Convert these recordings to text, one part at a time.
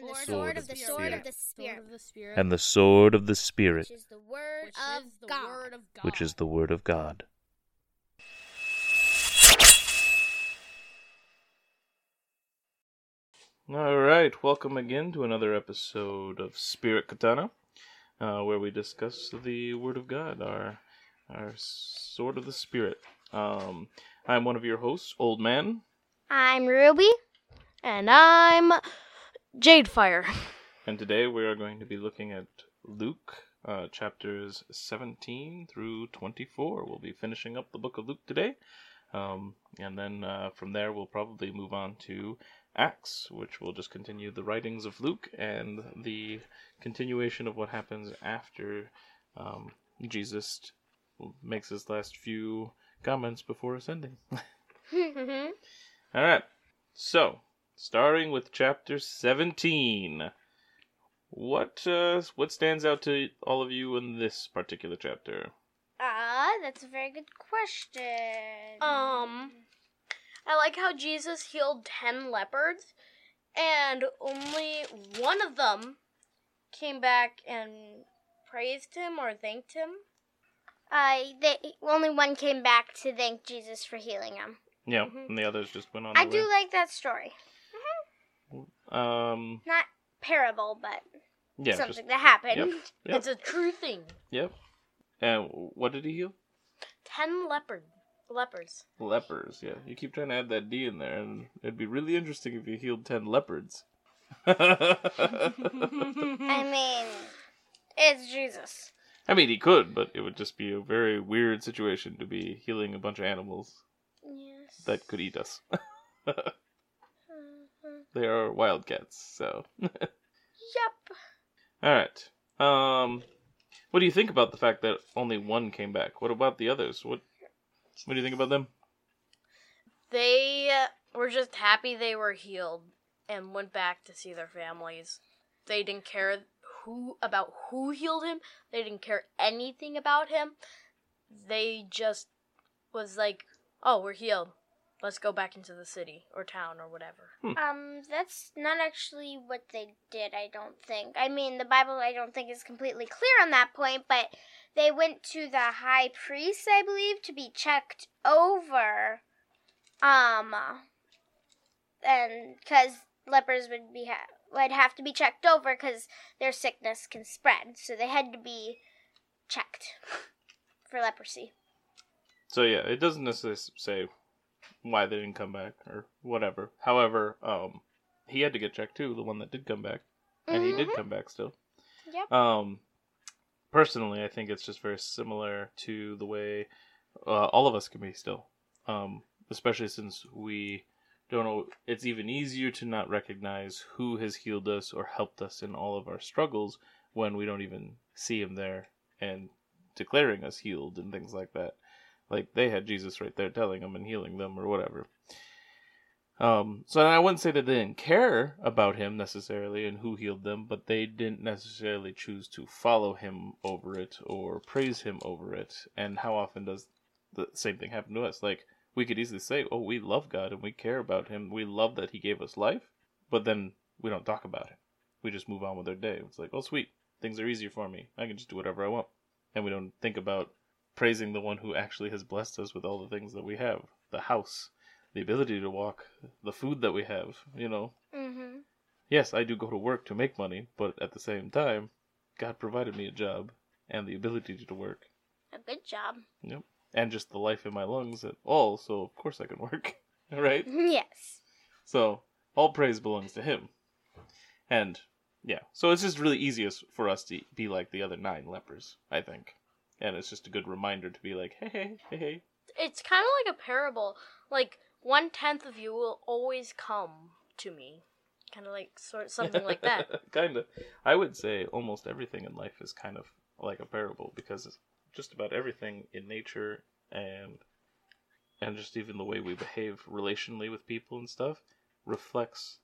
and the sword of the Spirit, and the sword of the Spirit, which is the word of God. which is the word of God. All right, welcome again to another episode of Spirit Katana, uh, where we discuss the Word of God, our our sword of the Spirit. Um, I'm one of your hosts, Old Man, I'm Ruby. And I'm Jadefire. and today we are going to be looking at Luke, uh, chapters 17 through 24. We'll be finishing up the book of Luke today, um, and then uh, from there we'll probably move on to Acts, which will just continue the writings of Luke and the continuation of what happens after um, Jesus makes his last few comments before ascending. All right. So, starting with chapter 17. What uh what stands out to all of you in this particular chapter? Ah, that's a very good question. Um, I like how Jesus healed 10 leopards, and only one of them came back and praised him or thanked him. I they only one came back to thank Jesus for healing him. Yeah, Mhm. and the others just went on. I their do like that story. Way. Um. Not parable, but Yeah. something Just, that happened. Yep. Yep. It's a true thing. yep. And what did he heal? 10 leopard lepers. Lepers. Yeah. You keep trying to add that D in there, and it'd be really interesting if you healed ten leopards. I mean, it's Jesus. I mean, he could, but it would just be a very weird situation to be healing a bunch of animals Yes. that could eat us. They are wildcats, so. Yep. All right. Um, what do you think about the fact that only one came back? What about the others? What What do you think about them? They were just happy they were healed and went back to see their families. They didn't care who about who healed him. They didn't care anything about him. They just was like, "Oh, we're healed. Let's go back into the city or town or whatever." Um, that's not actually what they did, I don't think. I mean, the Bible, I don't think, is completely clear on that point, but they went to the high priest, I believe, to be checked over. Um, and because lepers would be ha- would have to be checked over because their sickness can spread, so they had to be checked for leprosy. So yeah, it doesn't necessarily say why they didn't come back or whatever. However, um, he had to get checked too. The one that did come back, and he did Mhm. come back still. Yep. Um, personally, I think it's just very similar to the way uh, all of us can be still. Um, especially since we don't know. It's even easier to not recognize who has healed us or helped us in all of our struggles when we don't even see him there and declaring us healed and things like that. Like they had Jesus right there telling them and healing them or whatever. Um, so I wouldn't say that they didn't care about him necessarily and who healed them, but they didn't necessarily choose to follow him over it or praise him over it. And how often does the same thing happen to us? Like we could easily say, "Oh, we love God and we care about him. We love that he gave us life," but then we don't talk about it. We just move on with our day. It's like, "Oh, sweet, things are easier for me. I can just do whatever I want," and we don't think about praising the one who actually has blessed us with all the things that we have the house, the ability to walk, the food that we have, you know. Mm-hmm. Yes, I do go to work to make money, but at the same time, God provided me a job and the ability to work. A good job. Yep. And just the life in my lungs at all, so of course I can work. right? Yes. So all praise belongs to him. And yeah, so it's just really easiest for us to be like the other nine lepers, I think. And it's just a good reminder to be like, hey, hey, hey, hey. It's kind of like a parable. Like one tenth of you will always come to me. Kind of like sort something like that. kind of. I would say almost everything in life is kind of like a parable because it's just about everything in nature and and just even the way we behave relationally with people and stuff reflects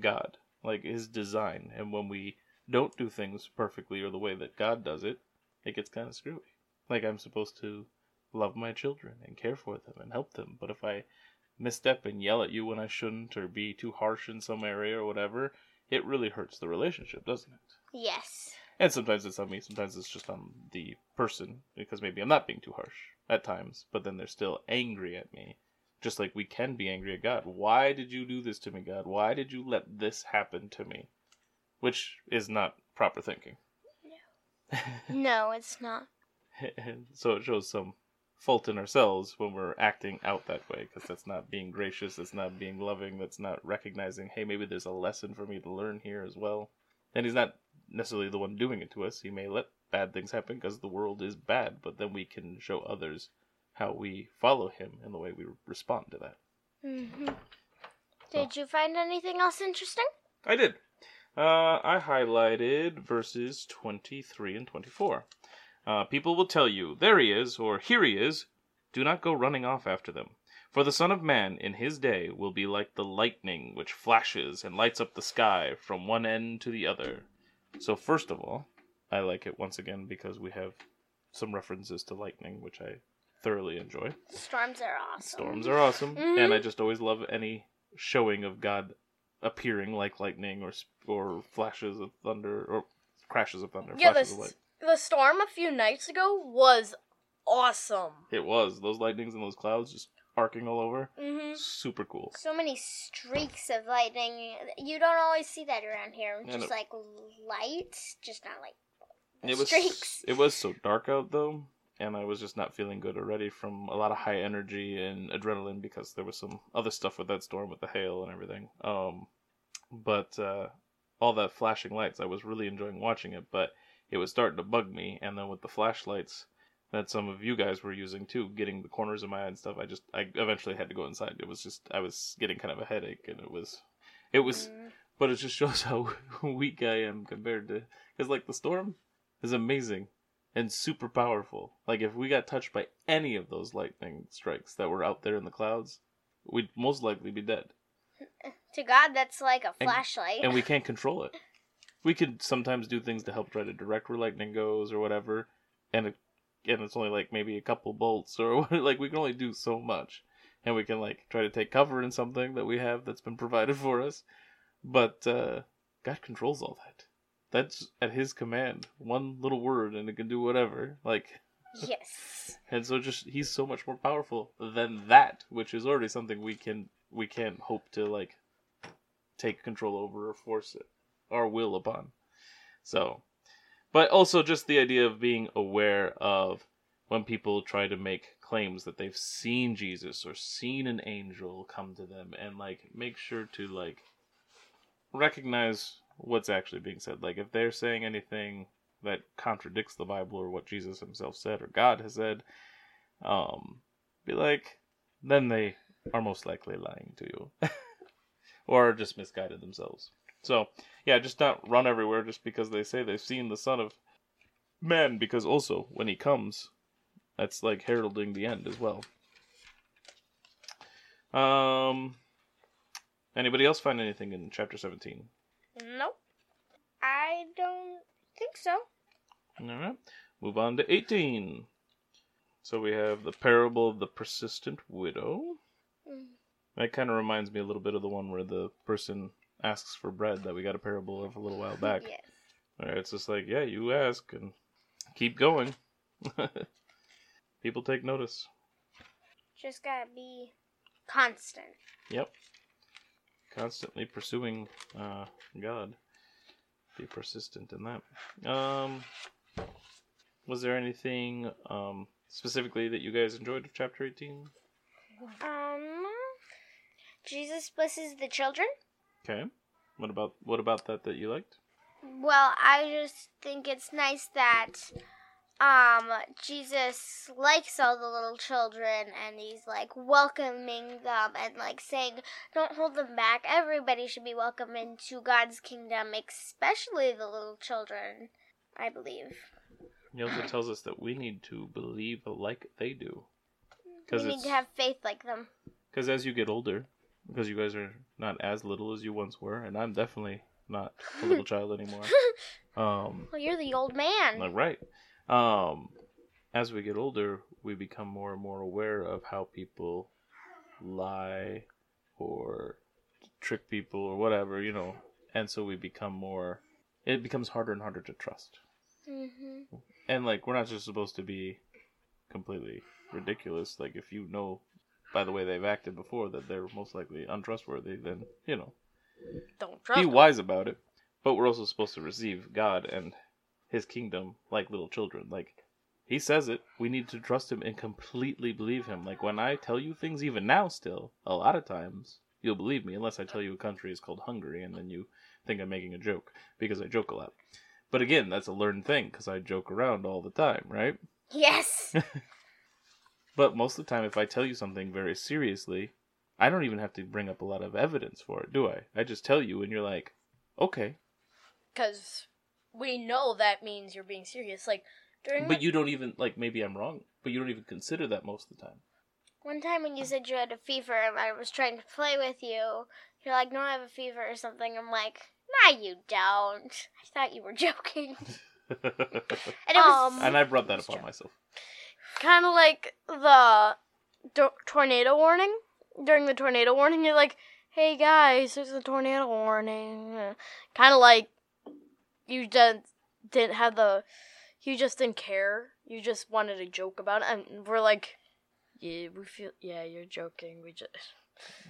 God, like his design. And when we don't do things perfectly or the way that God does it, it gets kind of screwy. Like I'm supposed to love my children and care for them and help them, but if I misstep and yell at you when I shouldn't or be too harsh in some area or whatever, it really hurts the relationship, doesn't it? Yes. And sometimes it's on me, sometimes it's just on the person because maybe I'm not being too harsh at times, but then they're still angry at me. Just like we can be angry at God. Why did you do this to me, God? Why did you let this happen to me? Which is not proper thinking. No, no, it's not. So it shows some fault in ourselves when we're acting out that way because that's not being gracious, that's not being loving, that's not recognizing, hey, maybe there's a lesson for me to learn here as well. And he's not necessarily the one doing it to us. He may let bad things happen because the world is bad, but then we can show others how we follow him and the way we respond to that. hmm Did you find anything else interesting? I did. Uh, I highlighted verses 23 and 24. Uh, people will tell you, There he is, or Here he is. Do not go running off after them. For the Son of Man in his day will be like the lightning which flashes and lights up the sky from one end to the other. So, first of all, I like it once again because we have some references to lightning, which I thoroughly enjoy. Storms are awesome. Storms are awesome, Mhm. and I just always love any showing of God appearing like lightning or or flashes of thunder or crashes of thunder. Yeah, flashes the, of light. The storm a few nights ago was awesome. It was those lightnings and those clouds just arcing all over. Mm-hmm. Super cool. So many streaks of lightning. You don't always see that around here. Yeah, Just no. like lights, just not like It was streaks. it was so dark out though, and I was just not feeling good already from a lot of high energy and adrenaline because there was some other stuff with that storm with the hail and everything. Um, but uh, all that flashing lights, I was really enjoying watching it, but it was starting to bug me. And then with the flashlights that some of you guys were using too, getting the corners of my eye and stuff, I just I eventually had to go inside. It was just I was getting kind of a headache, and it was it was Mm. but it just shows how weak I am compared to because like the storm is amazing and super powerful. Like if we got touched by any of those lightning strikes that were out there in the clouds, we'd most likely be dead, To God, that's like a And- flashlight. and we can't control it. We could sometimes do things to help try to direct where lightning goes or whatever, and it, and it's only like maybe a couple bolts or like we can only do so much, and we can like try to take cover in something that we have that's been provided for us, but uh, God controls all that. That's at His command. One little word, and it can do whatever. Like, yes. and so just He's so much more powerful than that, which is already something we can we can't hope to like take control over or force it our will upon. So, but also just the idea of being aware of when people try to make claims that they've seen Jesus or seen an angel come to them and like make sure to like recognize what's actually being said. Like if they're saying anything that contradicts the Bible or what Jesus himself said or God has said, um, be like, then they are most likely lying to you. or just misguided themselves. So, yeah, just not run everywhere just because they say they've seen the Son of Man, because also, when he comes, that's like heralding the end as well. Um, anybody else find anything in chapter 17? Nope. I don't think so. Alright, move on to 18. So we have the parable of the persistent widow. Mm. That kind of reminds me a little bit of the one where the person asks for bread that we got a parable of a little while back. Yes. Where it's just like, yeah, you ask and keep going. People take notice. Just gotta be constant. Yep. Constantly pursuing uh, God. Be persistent in that. Um, was there anything um, specifically that you guys enjoyed of chapter 18? Um, Jesus blesses the children. Okay. What about what about that that you liked? Well, I just think it's nice that um Jesus likes all the little children and he's like welcoming them and like saying don't hold them back. Everybody should be welcome into God's kingdom, especially the little children, I believe. He also tells us that we need to believe like they do. We need to have faith like them. Because as you get older, because you guys are not as little as you once were, and I'm definitely not a little child anymore. Um, Well, you're the old man. like, right. Um, as we get older, we become more and more aware of how people lie or trick people or whatever, you know, and so we become more. It becomes harder and harder to trust. hmm And like, we're not just supposed to be completely ridiculous. Like, if you know by the way they've acted before that they're most likely untrustworthy, then you know Don't trust be them. wise about it. But we're also supposed to receive God and His kingdom like little children. Like He says it, we need to trust Him and completely believe Him. Like when I tell you things, even now, still a lot of times you'll believe me, unless I tell you a country is called Hungary, and then you think I'm making a joke because I joke a lot. But again, that's a learned thing because I joke around all the time, right? Yes. But most of the time, if I tell you something very seriously, I don't even have to bring up a lot of evidence for it, do I? I just tell you, and you're like, okay. Because we know that means you're being serious. Like, during But you don't even, like, maybe I'm wrong, but you don't even consider that most of the time. One time when you said you had a fever and I was trying to play with you, you're like, no, I have a fever or something. I'm like, nah, you don't. I thought you were joking. And it was. Um, and I brought that upon myself. Kind of like the do- tornado warning. During the tornado warning, you're like, "Hey guys, there's a tornado warning." Kind of like you just didn't have the, you just didn't care. You just wanted to joke about it, and we're like, "Yeah, we feel. Yeah, you're joking. We just."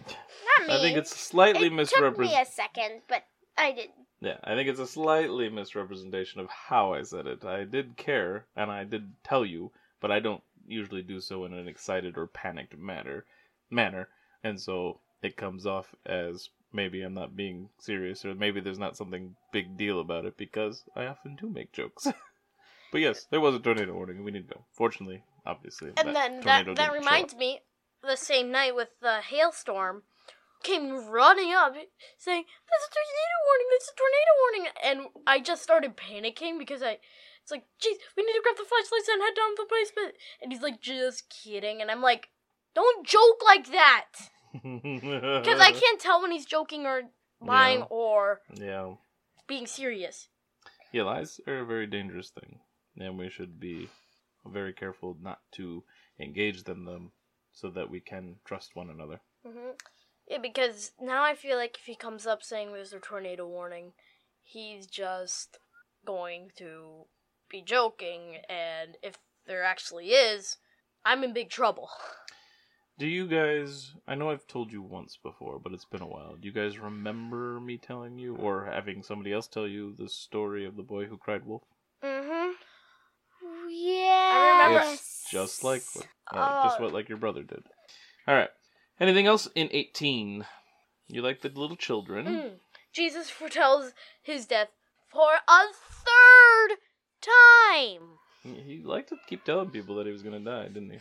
not me. I think it's slightly it took me a second, but I did. Yeah, I think it's a slightly misrepresentation of how I said it. I did care, and I did tell you, but I don't usually do so in an excited or panicked manner. Manner, and so it comes off as maybe I'm not being serious, or maybe there's not something big deal about it because I often do make jokes. but yes, there was a tornado warning, and we need to go. Fortunately, obviously, And that then that that reminds me, the same night with the hailstorm, came running up saying, "There's a tornado warning! There's a tornado warning!" And I just started panicking because I, it's like, "Jeez, we need to grab the flashlights and head down to the basement." And he's like, "Just kidding," and I'm like, "Don't joke like that," because I can't tell when he's joking or lying Yeah. or Yeah. being serious. Yeah, lies are a very dangerous thing, and we should be very careful not to engage in them so that we can trust one another. hmm Yeah, because now I feel like if he comes up saying there's a tornado warning, he's just going to be joking, and if there actually is, I'm in big trouble. Do you guys? I know I've told you once before, but it's been a while. Do you guys remember me telling you, or having somebody else tell you, the story of the boy who cried wolf? Mm-hmm. Yeah. remember. It's just like what, uh, just Oh. what like your brother did. All right. Anything else in eighteen? You like the little children? Mm. Jesus foretells his death for a third time. He, he liked to keep telling people that he was gonna die, didn't he?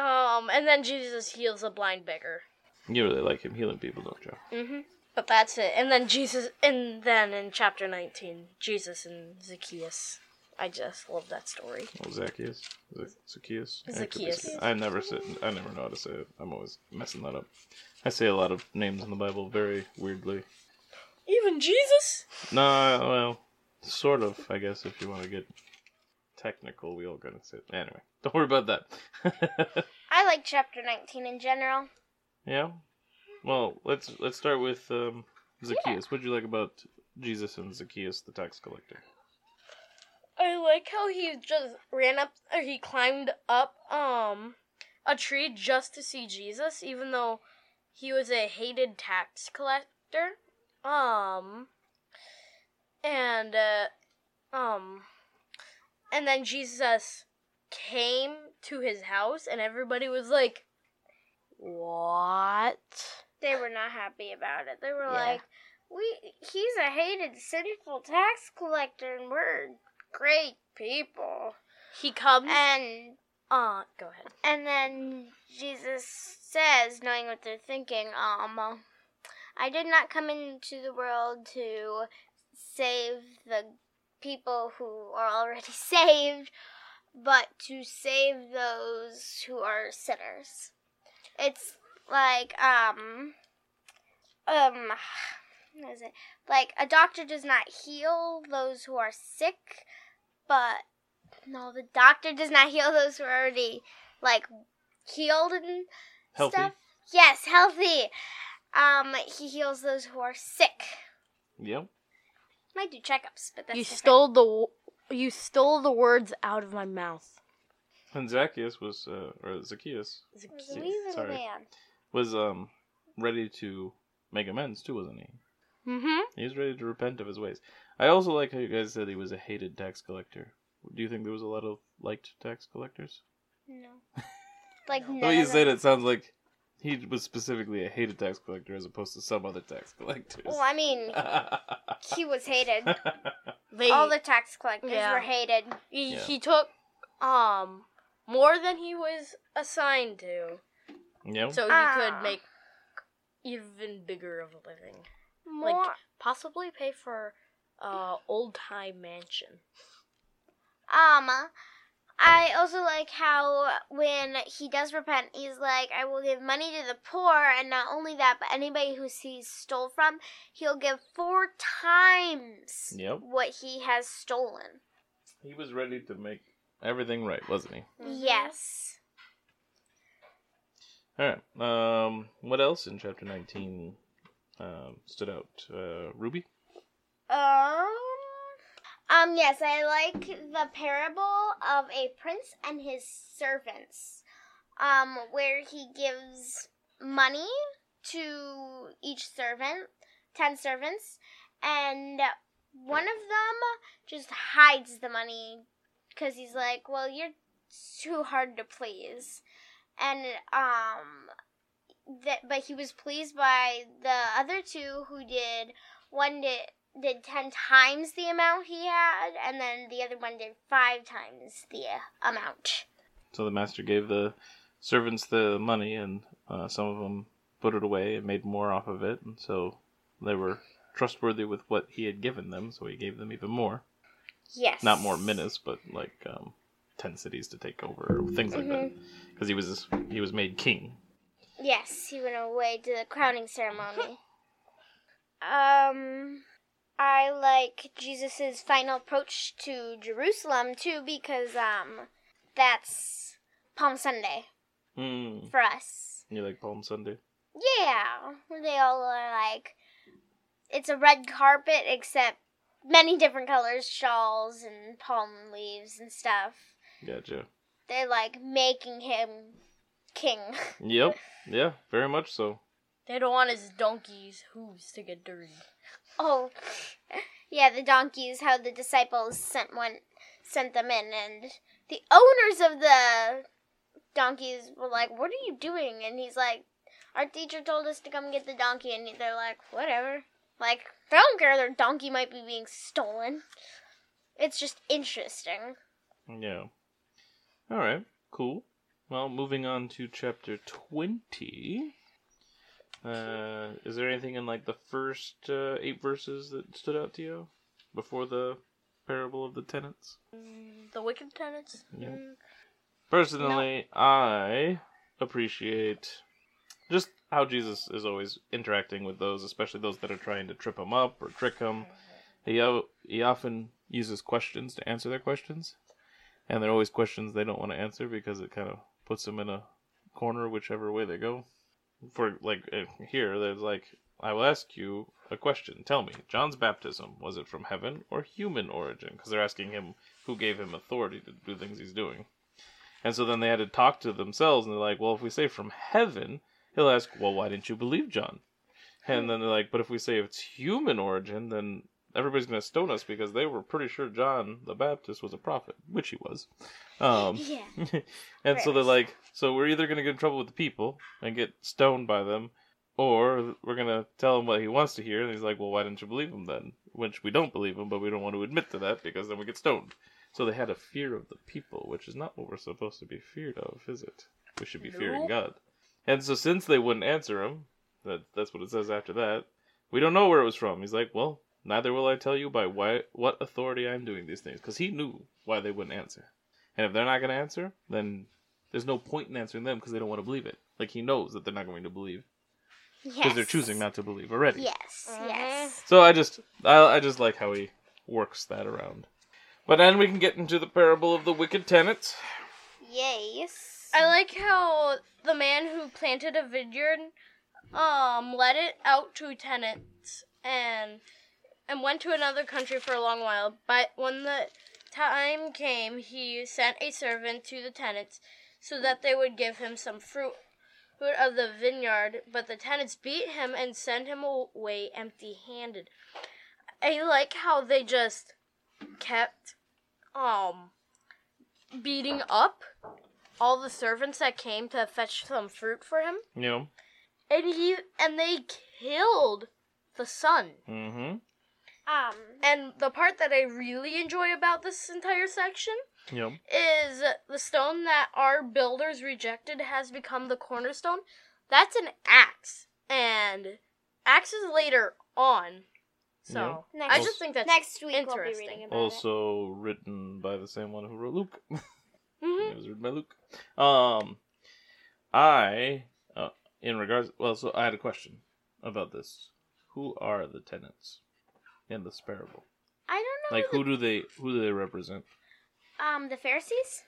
Um, and then Jesus heals a blind beggar. You really like him healing people, don't you? Mm-hmm. But that's it. And then Jesus, and then in chapter 19, Jesus and Zacchaeus. I just love that story. Oh, Zacchaeus, Z- Zacchaeus. Yeah, it could be Zacchaeus. I never say. I never know how to say it. I'm always messing that up. I say a lot of names in the Bible very weirdly. Even Jesus? No, well, sort of. I guess if you want to get technical, we all gotta say. It. Anyway, don't worry about that. I like chapter 19 in general. yeah. Well, let's let's start with um, Zacchaeus. What'd you like about Jesus and Zacchaeus, the tax collector? I like how he just ran up, or he climbed up um a tree just to see Jesus, even though he was a hated tax collector. Um, and uh, um, and then Jesus came to his house, and everybody was like, "What?" They were not happy about it. They were Yeah. like, "We he's a hated sinful tax collector and we're great people." He comes. And uh, go ahead. and then Jesus says, knowing what they're thinking, um I did not come into the world to save the people who are already saved. but to save those who are sinners. It's like um um what is it? Like a doctor does not heal those who are sick, but no, the doctor does not heal those who are already like healed and Healthy. stuff. Yes, healthy. Um, he heals those who are sick. Yep. Might do checkups, but that's you different. stole the w- you stole the words out of my mouth. And Zacchaeus was, uh, or Zacchaeus It was a Yeah, wee little sorry. man. was um ready to make amends too, wasn't he? Mm-hmm. He was ready to repent of his ways. I also like how you guys said he was a hated tax collector. Do you think there was a lot of liked tax collectors? No. Like The none way you said it sounds like he was specifically a hated tax collector as opposed to some other tax collectors. Well, I mean, he was hated. They All the tax collectors Yeah. were hated. he, Yeah. he took um more than he was assigned to, yep. so he Ah. could make even bigger of a living. More. Like possibly pay for uh old time mansion. Um, I also like how when he does repent, he's like, I will give money to the poor, and not only that, but anybody who he stole from, he'll give four times Yep. what he has stolen. He was ready to make everything right, wasn't he? Yes. All right. Um, what else in chapter nineteen um, stood out? Uh, Ruby. Um. Um. Yes, I like the parable of a prince and his servants. Um, where he gives money to each servant, ten servants, and one of them just hides the money because he's like, "Well, you're too hard to please," and um, that. But he was pleased by the other two who did one did did 10 times the amount he had and then the other one did 5 times the uh, amount So the master gave the servants the money, and uh, some of them put it away and made more off of it, and so they were trustworthy with what he had given them. So he gave them even more. yes Not more minutes, but like um, ten cities to take over, or things like that. Because he was he was made king. yes he went away to the crowning ceremony um i like jesus's final approach to jerusalem too because um that's palm sunday Hmm. for us You like Palm Sunday? Yeah, they all are like, it's a red carpet except many different colors, shawls and palm leaves and stuff. Gotcha. They're like making him king. Yep. Yeah. Very much so. They don't want his donkey's hooves to get dirty. Oh, yeah, the donkeys. How the disciples sent one, sent them in, and the owners of the donkeys were like, "What are you doing?" And he's like, "Our teacher told us to come get the donkey," and they're like, "Whatever." Like they don't care their donkey might be being stolen. It's just interesting. Yeah. All right. Cool. Well, moving on to chapter twenty. Uh, is there anything in like the first uh, eight verses that stood out to you before the parable of the tenants? Mm, The wicked tenants. Yeah. Mm, Personally, I appreciate just how Jesus is always interacting with those, especially those that are trying to trip him up or trick him. He he often uses questions to answer their questions, and they're always questions they don't want to answer because it kind of puts them in a corner whichever way they go. For like uh, here, there's like, I will ask you a question. Tell me, John's baptism was it from heaven or human origin? Because they're asking him who gave him authority to do things he's doing. And so then they had to talk to themselves, and they're like, well, if we say from heaven, he'll ask, well, why didn't you believe John? And then they're like, but if we say it's human origin, then everybody's going to stone us because they were pretty sure John the Baptist was a prophet, which he was. Um, Yeah. and so they're like, so we're either going to get in trouble with the people and get stoned by them, or we're going to tell him what he wants to hear. And he's like, well, why didn't you believe him then? Which we don't believe him, but we don't want to admit to that because then we get stoned. So they had a fear of the people, which is not what we're supposed to be feared of, is it? We should be fearing God. And so since they wouldn't answer him, that that's what it says after that. We don't know where it was from. He's like, well, neither will I tell you by why, what authority I'm doing these things, because he knew why they wouldn't answer. And if they're not going to answer, then there's no point in answering them because they don't want to believe it. Like he knows that they're not going to believe because Yes. they're choosing not to believe already. Yes. Mhm. Yes. So I just I, I just like how he works that around. But then we can get into the parable of the wicked tenants. Yes. I like how the man who planted a vineyard um let it out to tenants and and went to another country for a long while. But when the time came, he sent a servant to the tenants so that they would give him some fruit of the vineyard. But the tenants beat him and sent him away empty-handed. I like how they just kept um beating up all the servants that came to fetch some fruit for him, know. and he and they killed the son. Mm-hmm. Um. And the part that I really enjoy about this entire section You know. is the stone that our builders rejected has become the cornerstone. That's an Acts, and axes later on. So Yeah. I just think that's next week we'll be interesting. about Also written by the same one who wrote Luke. Mhm. It was written by Luke. Um, I, uh, in regards, well, so I had a question about this. Who are the tenants in this parable? I don't know. Like, who do they who do they represent? Um, the Pharisees.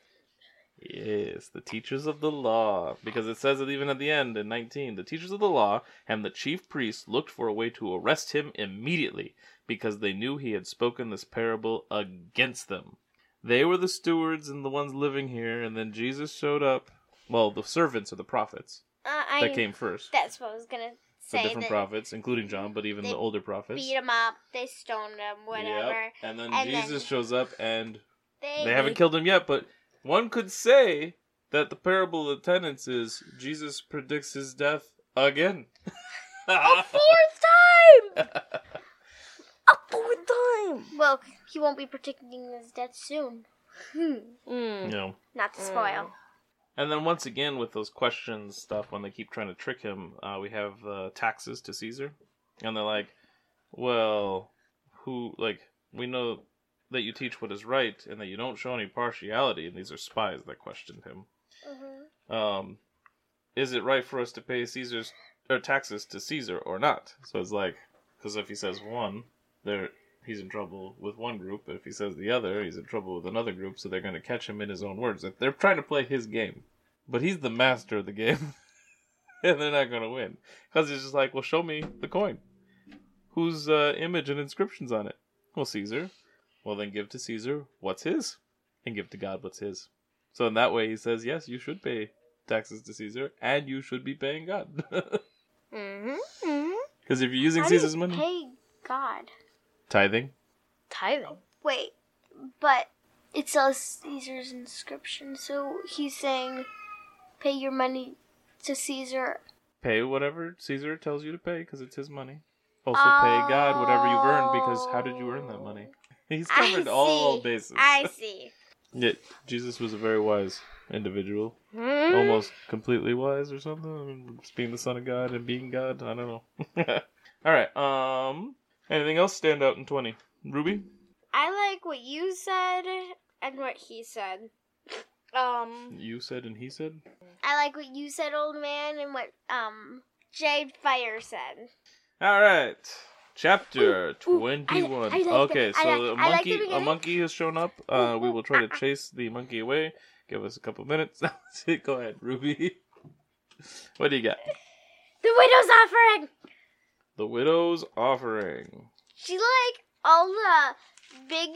Yes, the teachers of the law. Because it says it even at the end in 19. The teachers of the law and the chief priests looked for a way to arrest him immediately because they knew he had spoken this parable against them. They were the stewards and the ones living here, and then Jesus showed up. Well, the servants or the prophets Uh, I. that came first. That's what I was gonna The say. different prophets, including John, but even the older prophets. beat him up. They stoned him. Whatever. Yep. And then And Jesus then- shows up and They. They haven't killed him yet, but one could say that the parable of the tenants is Jesus predicts his death again. a fourth time. A fourth time. Well, he won't be predicting his death soon. Hmm. Mm. you know. Not to spoil. And then once again with those questions stuff, when they keep trying to trick him, uh, we have uh, taxes to Caesar, and they're like, "Well, who like we know that you teach what is right and that you don't show any partiality." And these are spies that questioned him. hmm um, is it right for us to pay Caesar's or taxes to Caesar or not? So it's like, because if he says one, there he's in trouble with one group. But if he says the other, he's in trouble with another group. So they're going to catch him in his own words. They're trying to play his game, but he's the master of the game, and they're not going to win because he's just like, well, show me the coin. Whose uh, image and inscriptions on it? Well, Caesar. Well, then give to Caesar what's his, and give to God what's his. So in that way, he says, yes, you should pay taxes to Caesar, and you should be paying God. Mm-hmm. hmm Because if you're using How Caesar's money, Pay God. Tithing. Tithing. Wait, but it says Caesar's inscription, so he's saying, pay your money to Caesar. Pay whatever Caesar tells you to pay, because it's his money. Also pay God whatever you've earned, because how did you earn that money? He's I covered all see. bases. I see. Yet Jesus was a very wise individual, Mm. almost completely wise or something. I mean, just being the son of God and being God. I don't know. all right. Um. Anything else stand out in twenty? Ruby. I like what you said and what he said. Um. You said and he said. I like what you said, old man, and what um Jade Fire said. All right. Chapter ooh, twenty-one. I- I like okay, the- I so like- a I like monkey, the a beginning. monkey has shown up. Uh, we will try to chase the monkey away. Give us a couple minutes. Go ahead, Ruby. What do you got? The widow's offering. The widow's offering. She like all the big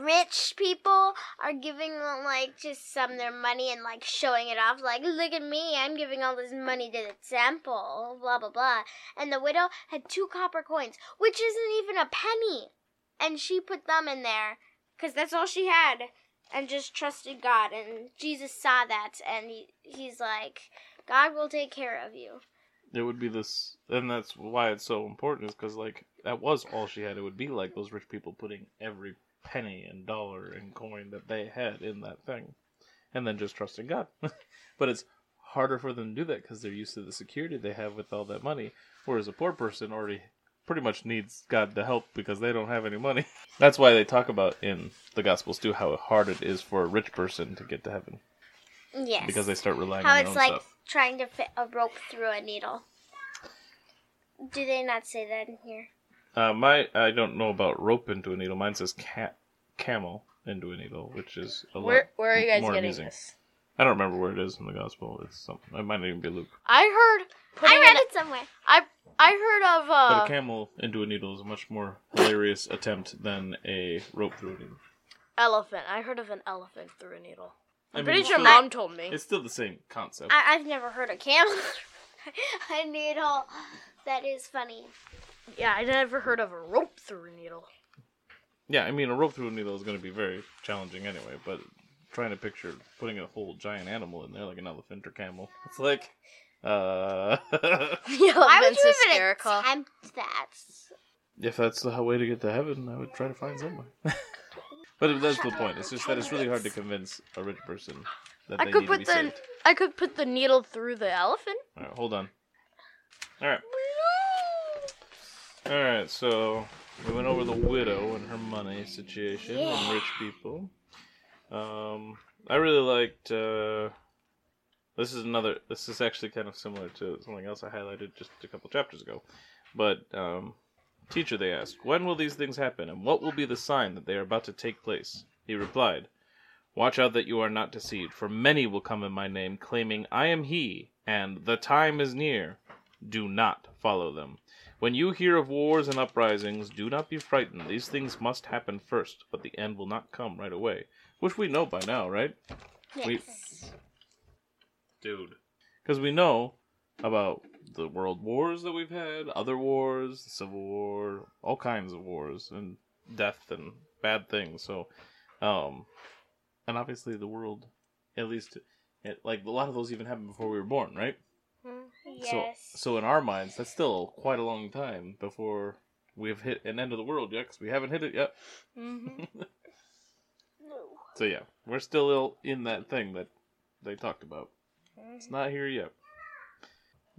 rich people are giving like just some of their money and like showing it off like look at me i'm giving all this money to the temple blah blah blah. And the widow had two copper coins which isn't even a penny. And she put them in there because that's all she had and just trusted god. And jesus saw that and he, he's like god will take care of you It would be this, and that's why it's so important. Is because like that was all she had. It would be like those rich people putting every penny and dollar and coin that they had in that thing, and then just trusting God. but it's harder for them to do that because they're used to the security they have with all that money, whereas a poor person already pretty much needs God to help because they don't have any money. That's why they talk about in the Gospels too how hard it is for a rich person to get to heaven Yes. because they start relying How on it's own like stuff. Trying to fit a rope through a needle. Do they not say that in here? Uh, my I don't know about rope into a needle. Mine says cat camel into a needle, which is a Where lot where are you guys more getting amusing. this? I don't remember where it is in the gospel. It's something. It might not even be Luke. I heard. I read an- it somewhere. I I heard of But uh a camel into a needle is a much more hilarious attempt than a rope through a needle. elephant. I heard of an elephant through a needle. I I'm mean, pretty sure still- mom told me. It's still the same concept. I, I've never heard a camel. a needle. That is funny. Yeah, I never heard of a rope through a needle. Yeah, I mean, a rope through a needle is going to be very challenging anyway, but trying to picture putting a whole giant animal in there, like an elephant or camel, it's like, uh, The Why would elephant's you even hysterical. attempt that? if that's the way to get to heaven, I would try to find some way. but that's the point. It's just that it's really hard to convince a rich person that I they could need to be put the saved. I could put the needle through the elephant. All right, hold on. All right, all right. So we went over the widow and her money situation and rich people. Um, I really liked. Uh, this is another. This is actually kind of similar to something else I highlighted just a couple chapters ago. But um, teacher, they asked, when will these things happen, and what will be the sign that they are about to take place? He replied. Watch out that you are not deceived, for many will come in my name, claiming, I am he, and the time is near. Do not follow them. When you hear of wars and uprisings, do not be frightened. These things must happen first, but the end will not come right away. Which we know by now, right? Yes. We- Dude. Because we know about the world wars that we've had, other wars, the Civil War, all kinds of wars, and death and bad things. So, um, and obviously the world, at least, it, like a lot of those even happened before we were born, right? Yes. So, so in our minds, that's still quite a long time before we've hit an end of the world yet, because we haven't hit it yet. Mm-hmm. no. So yeah, we're still ill in that thing that they talked about. It's not here yet.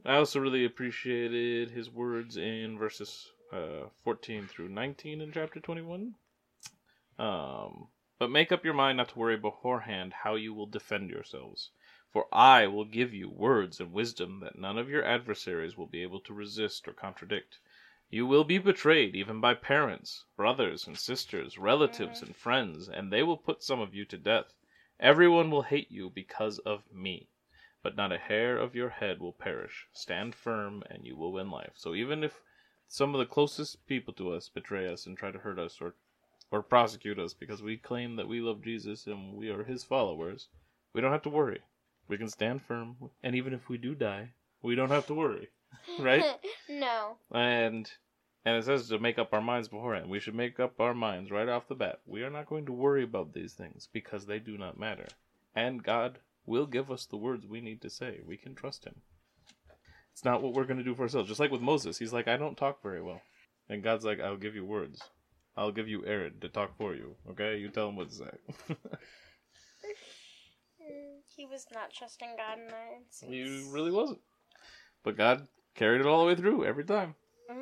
I also really appreciated his words in verses uh, 14 through 19 in chapter 21. Um, but make up your mind not to worry beforehand how you will defend yourselves. For I will give you words and wisdom that none of your adversaries will be able to resist or contradict. You will be betrayed even by parents, brothers and sisters, relatives and friends, and they will put some of you to death. Everyone will hate you because of me, but not a hair of your head will perish. Stand firm, and you will win life. So even if some of the closest people to us betray us and try to hurt us or or prosecute us because we claim that we love Jesus and we are his followers, we don't have to worry. We can stand firm, and even if we do die, we don't have to worry, right? no. and and it says to make up our minds beforehand. We should make up our minds right off the bat. We are not going to worry about these things because they do not matter. And God will give us the words we need to say. We can trust Him. It's not what we're going to do for ourselves. Just like with Moses, he's like, I don't talk very well. And God's like, I'll give you words. I'll give you Aaron to talk for you. Okay? You tell him what to say. He was not trusting God in that instance. he really wasn't. But God carried it all the way through every time. Mm,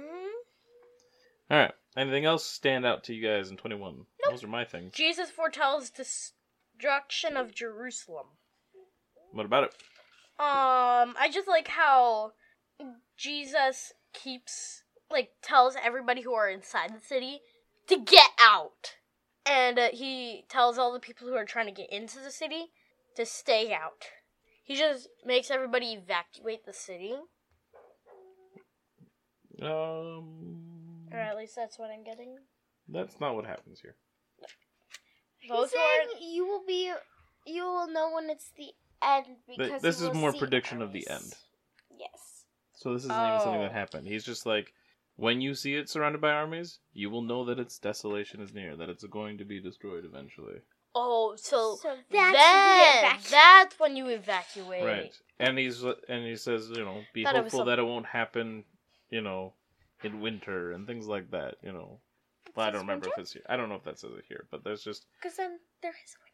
All right. Anything else stand out to you guys in 21? Those are my things. Jesus foretells destruction of Jerusalem. What about it? Um, I just like how Jesus keeps like tells everybody who are inside the city to get out, and uh, he tells all the people who are trying to get into the city to stay out. He just makes everybody evacuate the city, Um, or at least that's what I'm getting. that's not what happens here. He's Those who are saying you will be, you will know when it's the end because this you is will more see prediction of the end. Yes. So this isn't even something Oh. that happened. He's just like, when you see it surrounded by armies, you will know that its desolation is near, that it's going to be destroyed eventually. oh, so, So that's then the that's when you evacuate. Right. And he's and he says, you know, be Thought hopeful some- that it won't happen, you know, in winter and things like that. You know. Well, I don't remember winter? if it's here. I don't know if that says it here, but there's just Because then there is winter.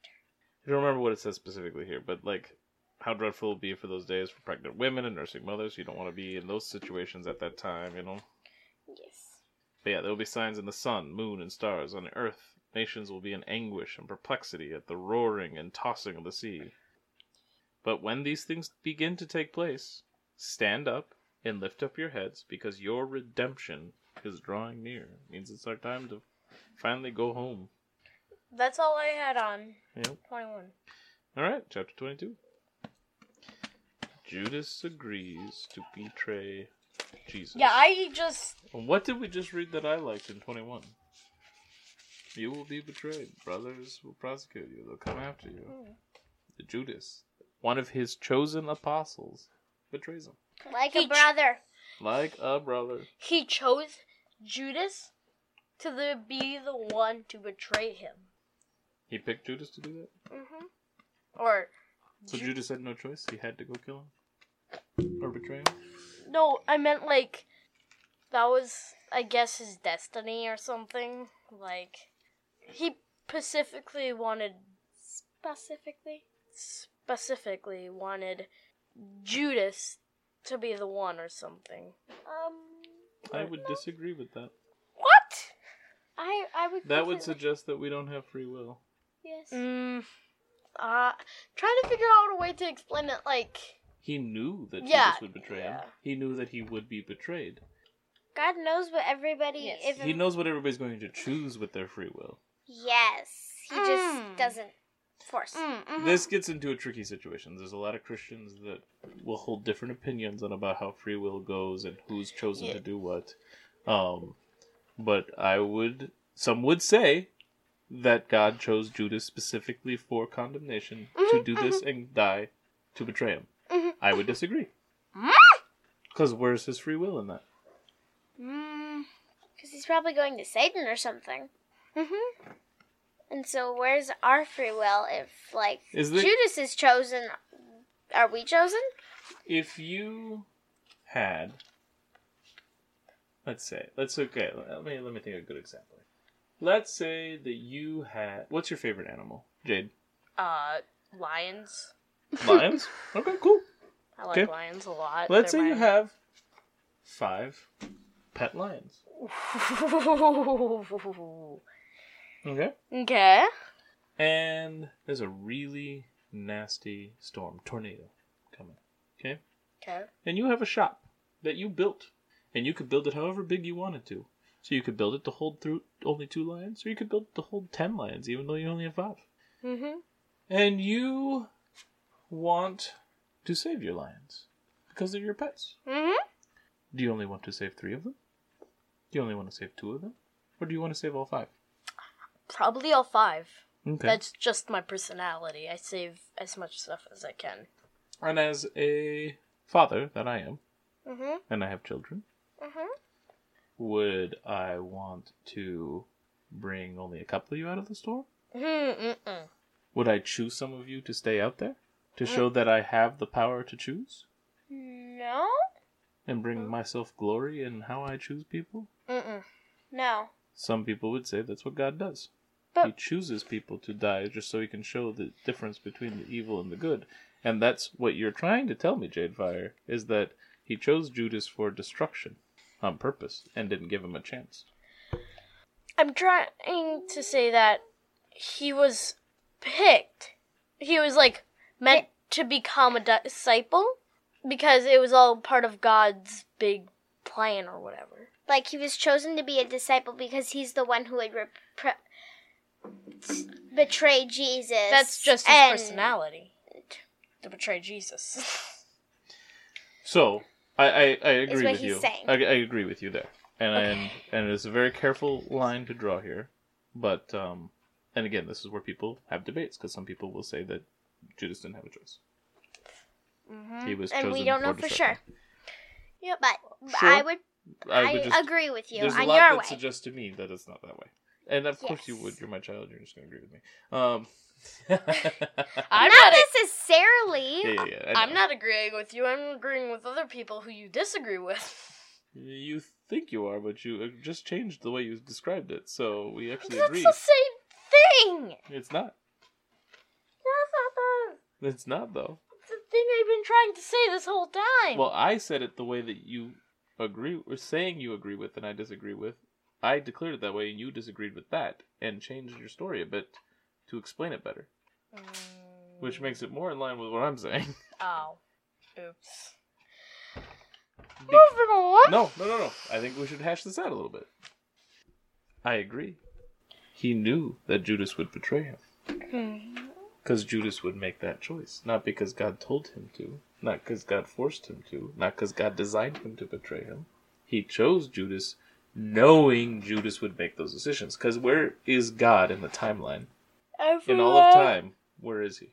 I don't remember what it says specifically here, but like how dreadful it would be for those days for pregnant women and nursing mothers. You don't want to be in those situations at that time, you know. Yes. But yeah, there will be signs in the sun, moon, and stars. On the earth, nations will be in anguish and perplexity at the roaring and tossing of the sea. But when these things begin to take place, stand up and lift up your heads, because your redemption is drawing near. It means it's our time to finally go home. That's all I had on Yep. 21. All right, chapter 22. Judas agrees to betray Jesus. Yeah, I just. What did we just read that I liked in 21? You will be betrayed. Brothers will prosecute you. They'll come after you. Hmm. The Judas, one of his chosen apostles, betrays him. Like He a ch- brother. Like a brother. He chose Judas to the, be the one to betray him. He picked Judas to do that. Mm-hmm. Or. So Ju- Judas had no choice. He had to go kill him. Or betray him. No, I meant like. That was, I guess, his destiny or something. Like. He specifically wanted. Specifically. Specifically wanted Judas to be the one or something. Um. I would disagree with that. What? I I would. That would suggest that we don't have free will. Yes. Mm. Uh, trying to figure out a way to explain it like. He knew that Yeah, Judas would betray him. He knew that he would be betrayed. God knows what everybody. Yes. If He knows what everybody's going to choose with their free will. Yes. He just Mm. doesn't force. Mm, This gets into a tricky situation. There's a lot of Christians that will hold different opinions on about how free will goes and who's chosen Yeah. to do what. Um, but I would, some would say that God chose Judas specifically for condemnation to Mhm, do this and die to betray him. Mhm. I would disagree. Because where's his free will in that? Mm. Because he's probably going to Satan or something. Mm-hmm. And so, where's our free will if, like, Is there- Judas is chosen? Are we chosen? If you had, let's say, let's okay. Let me let me think of a good example. Let's say that you had. What's your favorite animal, Jade? Uh, lions. Lions. okay, cool. I like Okay. lions a lot. Let's They're say you have five pet lions. Okay. okay. And there's a really nasty storm, tornado, coming. Okay. Okay. and you have a shop that you built, and you could build it however big you wanted to. So you could build it to hold through only two lions, or you could build it to hold ten lions, even though you only have five. Mm-hmm. And you want to save your lions because they're your pets. Mm-hmm. Do you only want to save three of them? Do you only want to save two of them, or do you want to save all five? Probably all five. Okay. That's just my personality. I save as much stuff as I can. And as a father that I am, Mm-hmm. and I have children, Mm-hmm. Would I want to bring only a couple of you out of the store? Mm-mm. Would I choose some of you to stay out there to mm. show that I have the power to choose No. and bring mm. myself glory in how I choose people? Mm-mm. No. Some people would say that's what God does. But- he chooses people to die just so he can show the difference between the evil and the good. And that's what you're trying to tell me, Jadefire, is that he chose Judas for destruction on purpose and didn't give him a chance. I'm trying to say that he was picked. He was like meant to become a disciple because it was all part of God's big plan or whatever. Like he was chosen to be a disciple because he's the one who would repre- betray Jesus. That's just his and- personality to betray Jesus. So I, I, I agree with he's you. saying. I, I agree with you there, and and and it's a very careful line to draw here. But um, and again, this is where people have debates because some people will say that Judas didn't have a choice. He was and we don't know for sure. Yep. But Sure. I would. I, I just, agree with you there's a on lot your that way. suggests to me that it's not that way, and of course you would. You're my child. You're just going to agree with me. Um, I'm not not. a- necessarily. yeah, yeah, yeah, I I'm not agreeing with you. I'm agreeing with other people who you disagree with. You think you are, but you uh, just changed the way you described it, so we actually That's agree. the same thing. It's not. That's not the, It's not though. the thing I've been trying to say this whole time. Well, I said it the way that you agree, or saying you agree with, and I disagree with, I declared it that way, and you disagreed with that and changed your story a bit to explain it better, which um, makes it more in line with what I'm saying. Oh. Oops. Be- Moving on. no, no, no, no. I think we should hash this out a little bit. I agree. He knew that Judas would betray him. Mm-hmm. Because Judas would make that choice. Not because God told him to. Not because God forced him to. Not because God designed him to betray him. He chose Judas knowing Judas would make those decisions. Because where is God in the timeline? In all of time, where is he?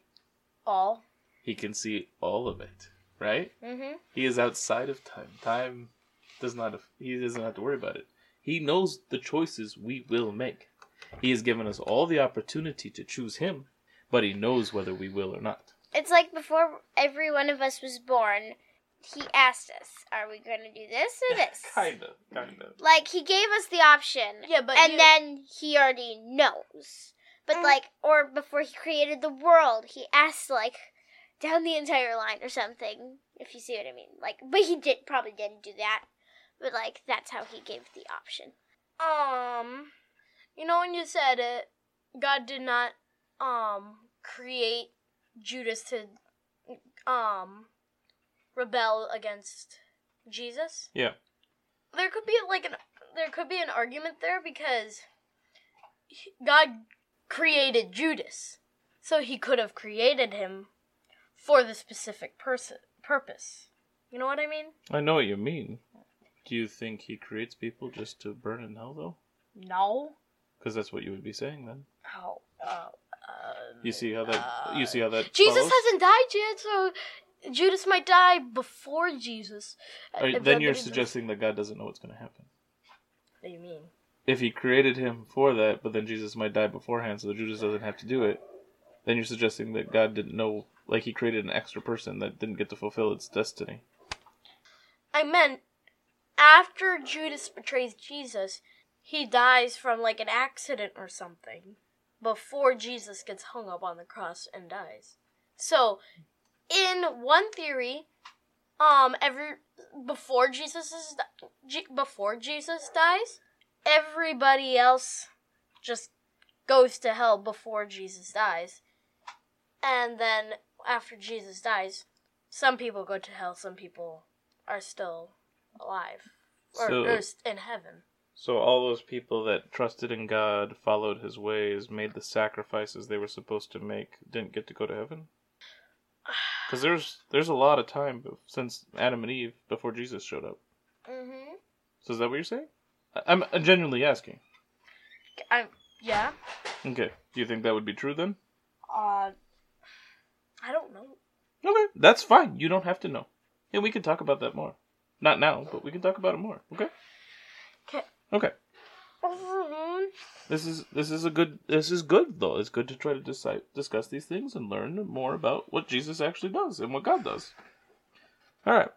All. He can see all of it, right? Mm-hmm. He is outside of time. Time does not. He doesn't have to worry about it. He knows the choices we will make. He has given us all the opportunity to choose him, but he knows whether we will or not. It's like before every one of us was born, he asked us, "Are we going to do this or this?" kinda, kinda. Like he gave us the option, Yeah, but and you- then he already knows. But Mm. like, or before he created the world, he asked like down the entire line or something. If you see what I mean, like, but he did probably didn't do that. But like, that's how he gave the option. Um, you know when you said it, God did not um create Judas to um rebel against Jesus. Yeah. There could be like an there could be an argument there because God created Judas, so he could have created him for the specific person purpose. You know what I mean? I know what you mean. Do you think he creates people just to burn in hell, though? No. Because that's what you would be saying then. Oh. Uh, uh, You see how that? you see how that? Jesus follows? hasn't died yet, so Judas might die before Jesus. Then you're suggesting that God doesn't know what's going to happen. What do you mean? If he created him for that, but then Jesus might die beforehand, so Judas doesn't have to do it, then you're suggesting that God didn't know, like he created an extra person that didn't get to fulfill its destiny. I meant after Judas betrays Jesus, he dies from like an accident or something before Jesus gets hung up on the cross and dies. So, in one theory, um, every before Jesus is before Jesus dies, everybody else just goes to hell before Jesus dies, and then after Jesus dies, some people go to hell, some people are still alive or, So- or in heaven. So all those people that trusted in God, followed His ways, made the sacrifices they were supposed to make, didn't get to go to heaven. Because there's there's a lot of time since Adam and Eve before Jesus showed up. Mhm. So is that what you're saying? I'm genuinely asking. I yeah. Okay. Do you think that would be true then? Uh, I don't know. Okay, that's fine. You don't have to know. And we can talk about that more. Not now, but we can talk about it more. Okay. Okay. Okay. Mhm. This is this is a good this is good though. It's good to try to decide, discuss these things and learn more about what Jesus actually does and what God does. All right.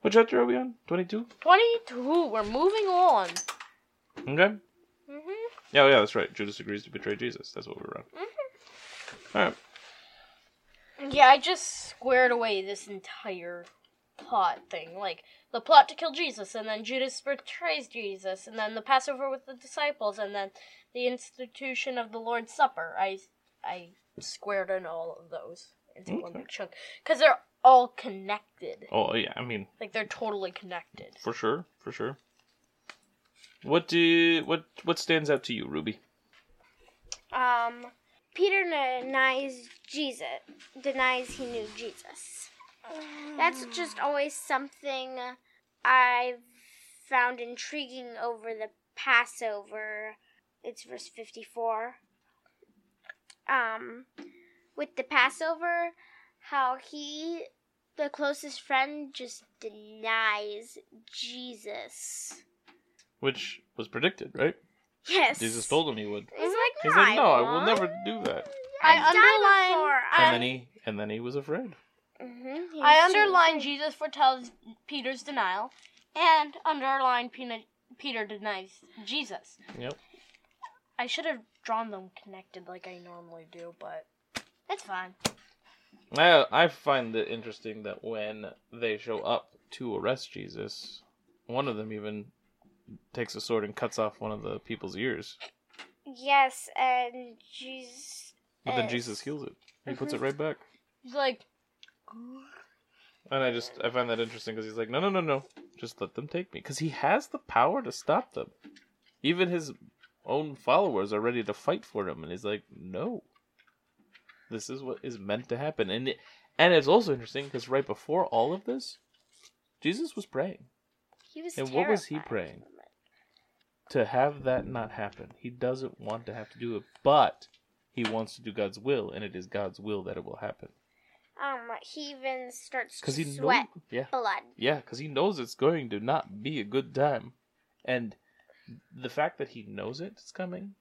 What chapter are we on? Twenty two. Twenty-two. We're moving on. Okay. Mhm. Yeah, yeah, that's right. Judas agrees to betray Jesus. That's what we're on. All right. Yeah, I just squared away this entire plot thing. Like, the plot to kill Jesus, and then Judas betrays Jesus, and then the Passover with the disciples, and then the institution of the Lord's Supper. I, I squared in all of those into one big chunk. Because they're all connected. Oh yeah, I mean, Like, they're totally connected. for sure, for sure. What do what what stands out to you, Ruby? Um, Peter denies Jesus, denies he knew Jesus. That's just always something I've found intriguing over the Passover. It's verse 54. Um, with the Passover, how he, the closest friend, just denies Jesus. Which was predicted, right? Yes. Jesus told him he would. He's like, He's like, no, I will won't. never do that. I I've done underline- before. And then he and then he was afraid. Mhm, he I was too underline. Jesus foretells Peter's denial, and underline Peter, Peter denies Jesus. Yep. I should have drawn them connected like I normally do, but it's fine. I I find it interesting that when they show up to arrest Jesus, one of them even takes a sword and cuts off one of the people's ears. Yes, and Jesus. But then Jesus heals it. He puts it mhm. right back. He's like, And I just I find that interesting because he's like, no, no, no, no, just let them take me because he has the power to stop them. Even his own followers are ready to fight for him, and he's like, no, this is what is meant to happen. And it, and it's also interesting because right before all of this, Jesus was praying He was. And what was he praying? to have that not happen. He doesn't want to have to do it, but he wants to do God's will, and it is God's will that it will happen Um, he even starts to because he knows. sweat Yeah, blood. Yeah, because he knows it's going to not be a good time. And the fact that he knows it's coming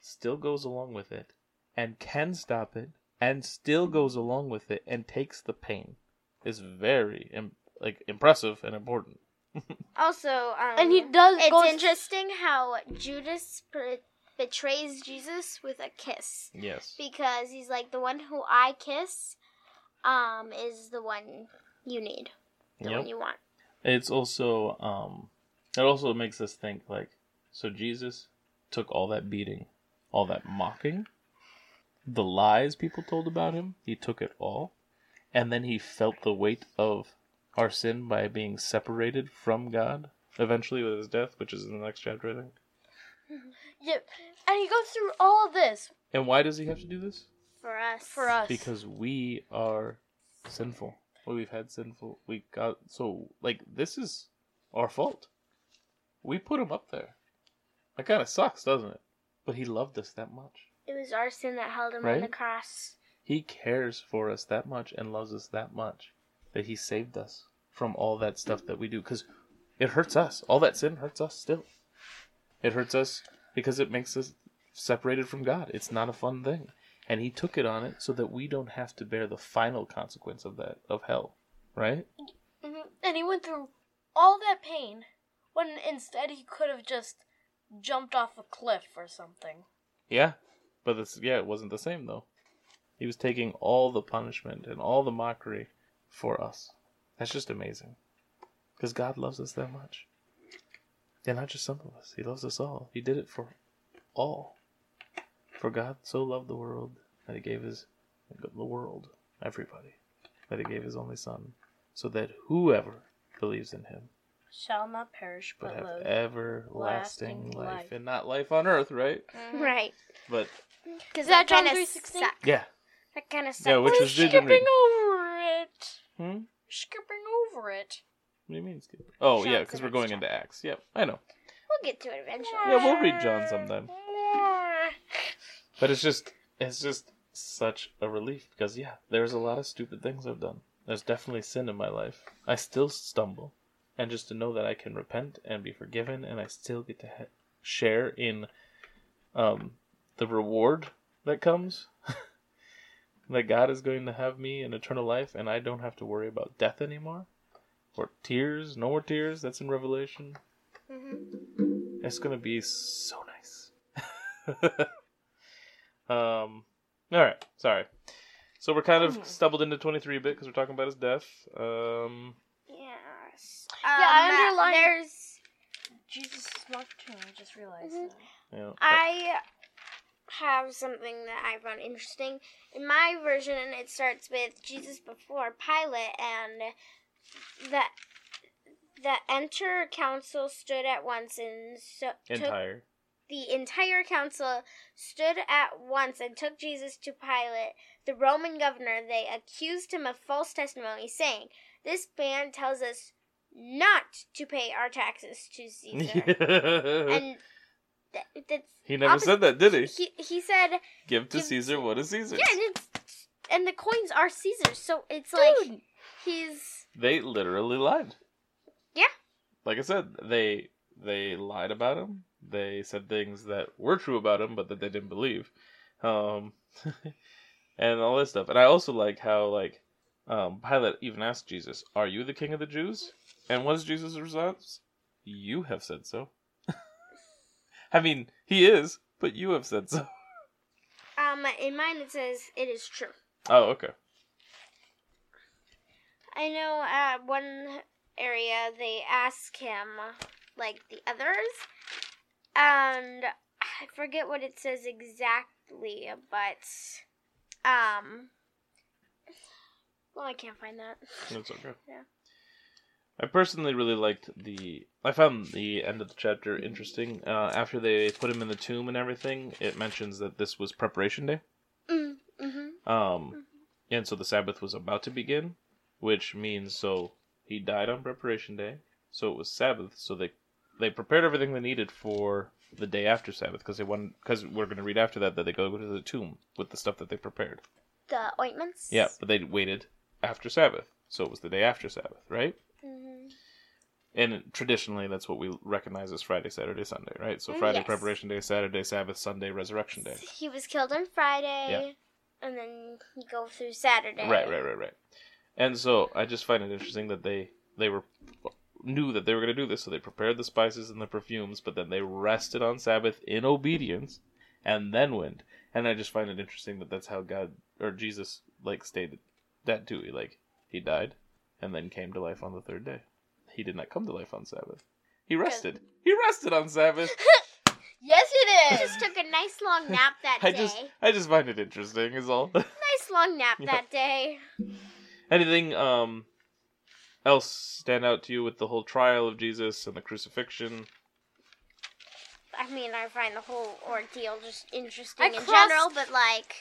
still goes along with it and can stop it and still goes along with it and takes the pain is very Im- like impressive and important. Also, um, and he does. It's goes- interesting how Judas be- betrays Jesus with a kiss Yes. because he's like the one who I kiss, um, is the one you need, the Yep. one you want. It's also um it also makes us think like so Jesus took all that beating, all that mocking, the lies people told about him, he took it all, and then he felt the weight of our sin by being separated from God eventually with his death, which is in the next chapter, I think. Yep. And he goes through all of this And why does he have to do this? For us. for us. Because we are sinful. Well, we've had sinful. We got so like this is our fault. We put him up there. That kind of sucks, doesn't it? But he loved us that much. It was our sin that held him on the cross. He cares for us that much and loves us that much that he saved us from all that stuff that we do because it hurts us. All that sin hurts us still. It hurts us because it makes us separated from God. It's not a fun thing. And he took it on it so that we don't have to bear the final consequence of that of hell, right? Mhm. And he went through all that pain when instead he could have just jumped off a cliff or something. Yeah. But it's yeah, it wasn't the same though. He was taking all the punishment and all the mockery for us. That's just amazing. Because God loves us that much. And not just some of us. He loves us all. He did it for all. For God so loved the world that he gave his the world, everybody, that he gave his only son, so that whoever believes in him Shall not perish would but have everlasting life. life. And not life on earth, right? Mm. Right. But Because that that, John kind of 3:16? yeah. That kind of sucks. Yeah, which We're was skipping over it. Hmm? Skipping over it. What do you mean? skip? Oh, John's yeah, because we're going chapter. into Acts. Yep, I know. We'll get to it eventually. Yeah, we'll read John sometime. But it's just, it's just such a relief because yeah, there's a lot of stupid things I've done. There's definitely sin in my life. I still stumble, and just to know that I can repent and be forgiven, and I still get to ha- share in, um, the reward that comes. that God is going to have me in eternal life, and I don't have to worry about death anymore, or tears. No more tears. That's in Revelation. Mhm. It's gonna be so nice. um, all right, sorry. So we're kind of stumbled into twenty three a bit because we're talking about his death. Um, Yes. I Um, underlined- There's. Jesus is marked too. I just realized Mhm. that. you know, I have something that I found interesting. In my version, it starts with Jesus before Pilate, and the the enter council stood at once and so took entire. the entire council stood at once and took Jesus to Pilate, the Roman governor. They accused him of false testimony, saying, "This man tells us not to pay our taxes to Caesar." and that, that's he never opposite- said that, did he? he he said Give to give- Caesar what is Caesar's. yeah and it's and the coins are caesar's so it's like he's They literally lied. Yeah. Like I said, they they lied about him. They said things that were true about him, but that they didn't believe, um, and all this stuff. And I also like how like um, Pilate even asked Jesus, "Are you the king of the Jews?" And what's Jesus' response? You have said so. I mean, he is, but you have said so. um in mine it says it is true Oh, okay. i know at one area they ask him like the others. And I forget what it says exactly, but um well, I can't find that. That's okay. Yeah. I personally really liked the. I found the end of the chapter interesting. Uh, after they put him in the tomb and everything, it mentions that this was preparation day. Mm, mm-hmm. Um, and so the Sabbath was about to begin, which means so he died on preparation day. So it was Sabbath. So they they prepared everything they needed for the day after Sabbath because they wanted because we're going to read after that that they go to the tomb with the stuff that they prepared. The ointments. Yeah, but they waited after Sabbath, so it was the day after Sabbath, right? Hmm And traditionally, that's what we recognize as Friday, Saturday, Sunday, right? So Mm, Friday yes. preparation day, Saturday Sabbath, Sunday resurrection day. He was killed on Friday, yeah. and then you go through Saturday. Right, right, right, right. And so I just find it interesting that they they were knew that they were going to do this, so they prepared the spices and the perfumes, but then they rested on Sabbath in obedience, and then went. And I just find it interesting that that's how God or Jesus like stated that too. He like he died, and then came to life on the third day. He did not come to life on Sabbath. He rested. He rested on Sabbath. Yes, He it is. just took a nice long nap that I day. just I just find it interesting is all. Nice long nap Yeah. that day. Anything um else stand out to you with the whole trial of Jesus and the crucifixion? I mean, I find the whole ordeal just interesting I in crossed- general, but like,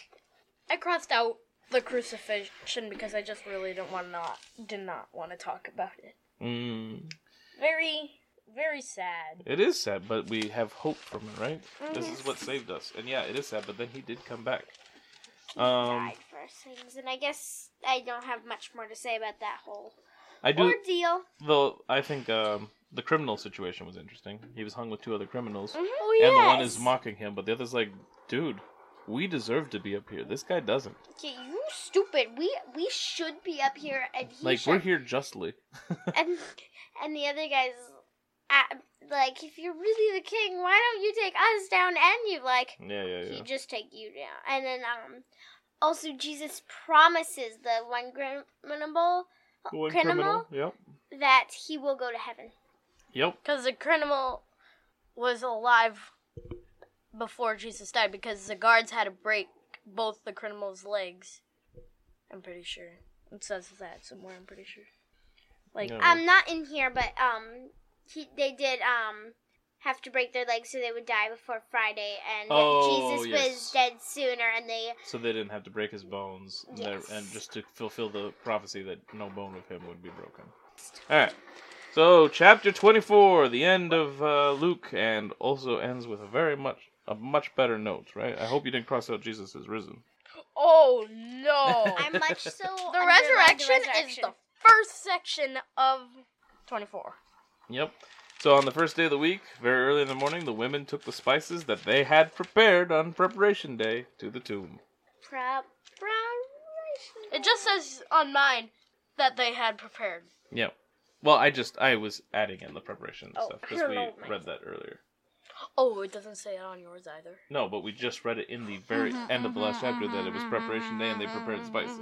I crossed out the crucifixion because I just really don't want to not did not want to talk about it. Mm, Very, very sad. it is sad, but we have hope from it, right? This is what saved us. And yeah, it is sad, but then he did come back. he Um, died for things, and I guess I don't have much more to say about that whole I do ordeal. though I think um the criminal situation was interesting. He was hung with two other criminals. Oh And the one is mocking him, but the other's like, dude, we deserve to be up here. This guy doesn't. Okay, you stupid. We we should be up here, and he Like, should. we're here justly. and and the other guys, uh, like, if you're really the king, why don't you take us down? And you like, Yeah, yeah, yeah. he just take you down. And then um, also Jesus promises the one criminal The one criminal? Yep. that he will go to heaven. Yep. Because the criminal was alive before Jesus died because the guards had to break both the criminal's legs. I'm pretty sure. It says that somewhere, I'm pretty sure. Like, Yeah. Um, not in here, but um, he they did um have to break their legs so they would die before Friday, and Oh, Jesus yes. was dead sooner, and they So they didn't have to break his bones, and, Yes. and just to fulfill the prophecy that no bone of him would be broken. All right. So chapter twenty-four, the end of uh, Luke, and also ends with a very much a much better note, right? I hope you didn't cross out Jesus is risen. oh no! I'm much so the underlined resurrection, the is the first section of 24. Yep. So on the first day of the week, very early in the morning, the women took the spices that they had prepared on preparation day to the tomb. Prep. It just says on mine that they had prepared. Yep. Well, I just I was adding in the preparation Oh, stuff because we read that earlier. Oh, it doesn't say it on yours either. No, but we just read it in the very mm-hmm, end of the last mm-hmm, chapter that it was mm-hmm, preparation day and they prepared spices.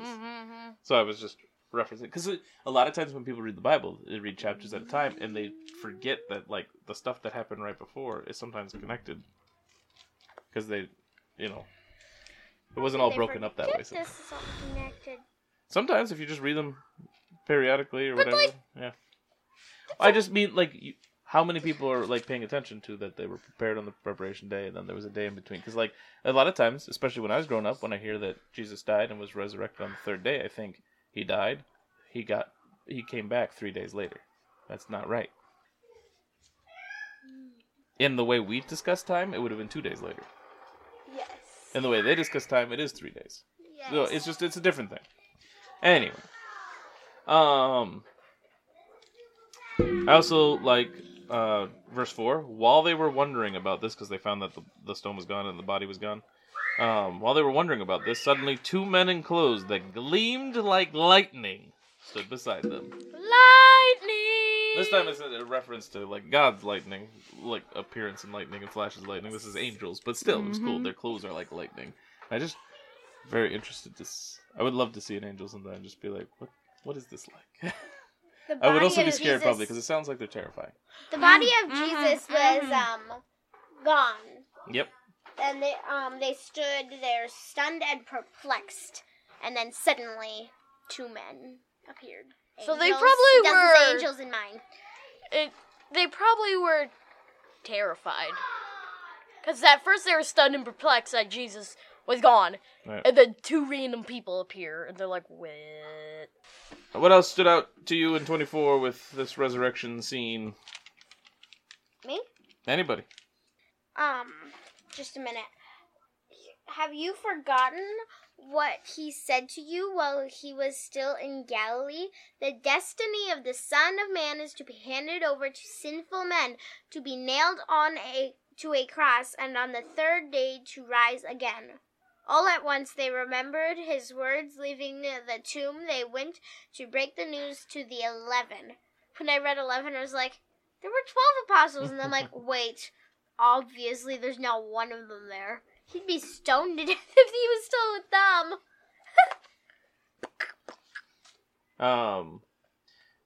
So I was just referencing because a lot of times when people read the Bible, they read chapters at a time and they forget that like the stuff that happened right before is sometimes connected because they, you know, it wasn't all They broken up that way. So. This is all connected. Sometimes if you just read them periodically or But, whatever, like- yeah. I just mean like you, how many people are like paying attention to that they were prepared on the preparation day and then there was a day in between because like a lot of times, especially when I was growing up, when I hear that Jesus died and was resurrected on the third day, I think he died, he got, he came back three days later. That's not right. In the way we discuss time, it would have been two days later. Yes. In the way they discuss time, it is three days. yes. So it's just it's a different thing. Anyway, um, I also like uh, verse four. While they were wondering about this, because they found that the, the stone was gone and the body was gone. Um, while they were wondering about this, suddenly two men in clothes that gleamed like lightning stood beside them. Lightning! This time it's a reference to like God's lightning, like appearance in lightning and flashes of lightning. This is angels, but still, it was cool. Their clothes are like lightning. I just very interested to. S- I would love to see an angel sometime. Just be like, what? What is this like? the I would body also be scared Jesus, probably because it sounds like they're terrifying. the body of Mhm, Jesus was mhm. um gone, Yep. and they um they stood there stunned and perplexed, and then suddenly two men appeared. So they probably were- angels in mind. It, they probably were terrified. Because at first they were stunned and perplexed that Jesus was gone. Right. And then two random people appear, and they're like, what? What else stood out to you in 24 with this resurrection scene? Me? Anybody? Um, just a minute. Have you forgotten what he said to you while he was still in Galilee? The destiny of the Son of Man is to be handed over to sinful men, to be nailed on a to a cross, and on the third day to rise again. All at once they remembered his words. Leaving the tomb, they went to break the news to the eleven. When I read eleven, I was like, there were twelve apostles, and I'm like, wait, obviously there's not one of them there. He'd be stoned to death if he was still with them. Um,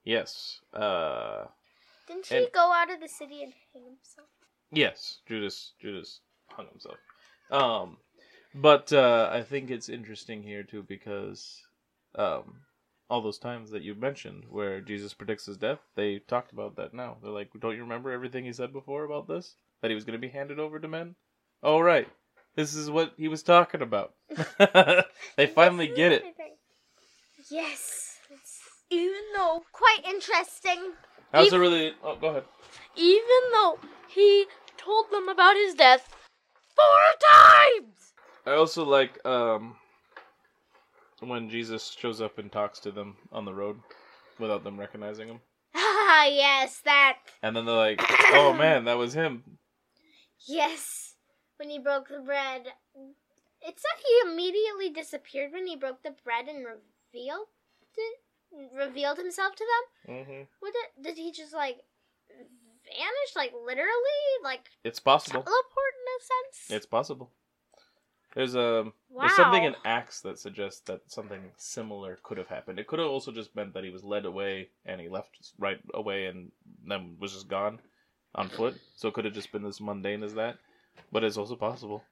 yes. Uh, Didn't he And- go out of the city and hang himself? yes. Judas. Judas hung himself. Um, but uh, I think it's interesting here too because um, all those times that you mentioned where Jesus predicts his death, they talked about that now. They're like, don't you remember everything he said before about this? That he was going to be handed over to men. Oh right, this is what he was talking about. they finally get it. Yes. It's Even though, quite interesting. I also really. Oh, go ahead. even though he told them about his death four times! I also like um when Jesus shows up and talks to them on the road without them recognizing him. Ah, yes, that. And then they're like, "Oh man, that was him." Yes. When he broke the bread. It said he immediately disappeared when he broke the bread and revealed it, revealed himself to them. hmm What did, did he just like vanish, like literally, like It's possible. teleport in a sense? It's possible. There's a wow. there's something in Acts that suggests that something similar could have happened. It could have also just meant that he was led away and he left right away and then was just gone on foot. So it could have just been as mundane as that. But it's also possible.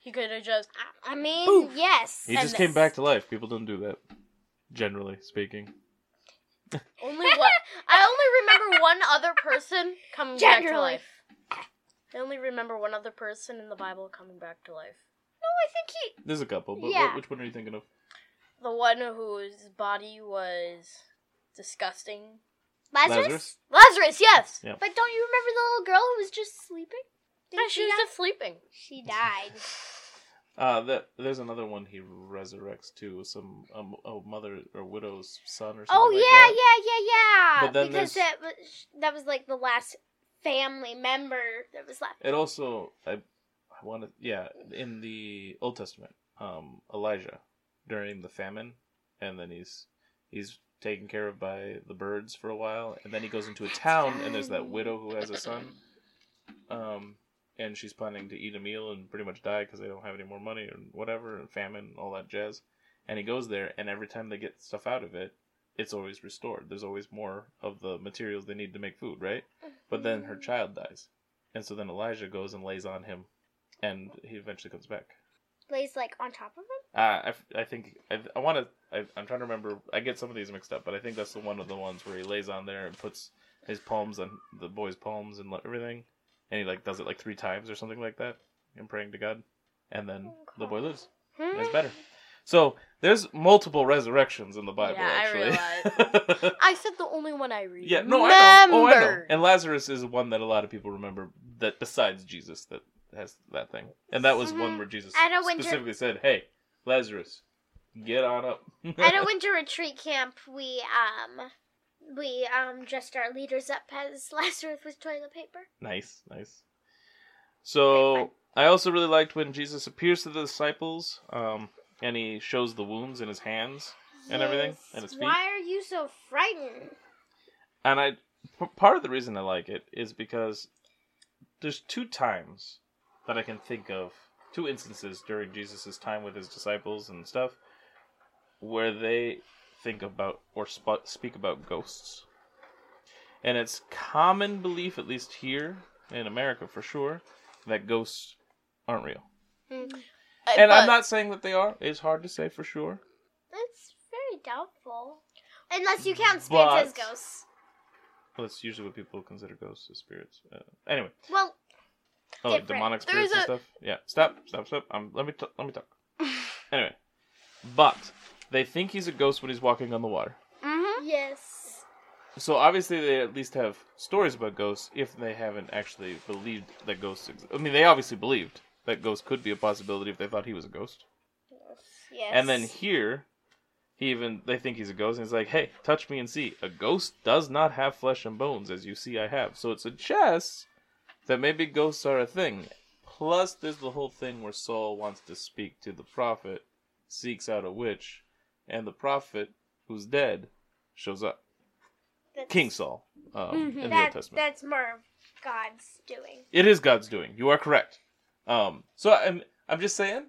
He could have just. I mean, Poof. yes. He And just came back to life. People don't do that, generally speaking. Only one. I only remember one other person coming back to life. I only remember one other person in the Bible coming back to life. No, I think he. There's a couple, but Yeah. what, which one are you thinking of? The one whose body was disgusting. Lazarus? Lazarus? Lazarus, yes. Yeah. But don't you remember the little girl who was just sleeping? Yeah, Didn't she was die? just sleeping. She died. Uh, that there's another one he resurrects too, some um, a mother or widow's son or something. Oh like yeah, that. yeah, yeah, yeah. But then because there's- that was that was like the last family member that was left. It also I Want to yeah in the Old Testament, um, Elijah during the famine, and then he's he's taken care of by the birds for a while, and then he goes into a town, and there's that widow who has a son, um, and she's planning to eat a meal and pretty much die because they don't have any more money or whatever, and famine, and all that jazz. And he goes there, and every time they get stuff out of it, it's always restored. There's always more of the materials they need to make food, right? But then her child dies, and so then Elijah goes and lays on him, and he eventually comes back. lays like on top of him. Uh, I, f- I think I, I want to. I, I'm trying to remember. I get some of these mixed up, but I think that's the one of the ones where he lays on there and puts his palms on the boy's palms and everything, and he like does it like three times or something like that, and praying to God, and then the boy lives. And Hmm? it's better. So there's multiple resurrections in the Bible. Yeah, I actually. I said the only one I read. Yeah, no, I know. Oh, I know. And Lazarus is one that a lot of people remember that besides Jesus that has that thing. And that was one Mhm. where Jesus At a winter- specifically said, "Hey, Lazarus, get on up." At a winter retreat camp, we um we um dressed our leaders up as Lazarus with toilet paper. nice, nice. So I also really liked when Jesus appears to the disciples, um, and he shows the wounds in his hands and everything, and his feet. Why are you so frightened? And I, p- part of the reason I like it is because there's two times that I can think of, two instances during Jesus' time with his disciples and stuff, where they think about or sp- speak about ghosts. and it's common belief, at least here in America for sure, that ghosts aren't real. Uh, And but- I'm not saying that they are. It's hard to say for sure. It's very doubtful. Unless you count spirits as ghosts. Well, that's usually what people consider ghosts as spirits. Uh, anyway, Well, oh, like Different. demonic There's spirits and stuff. Yeah, stop, stop, stop. Um, let me t- let me talk. anyway, but they think he's a ghost when he's walking on the water. Mhm. yes. So obviously they at least have stories about ghosts if they haven't actually believed that ghosts exist. I mean, they obviously believed that ghosts could be a possibility if they thought he was a ghost. Yes. Yes. And then here, he even they think he's a ghost, and he's like, "Hey, touch me and see. A ghost does not have flesh and bones, as you see I have." So it suggests that maybe ghosts are a thing. Plus, there's the whole thing where Saul wants to speak to the prophet, seeks out a witch, and the prophet, who's dead, shows up. That's, King Saul um, mm-hmm. in the mm-hmm. Old Testament. That's more God's doing. It is God's doing. You are correct. Um, so I'm I'm just saying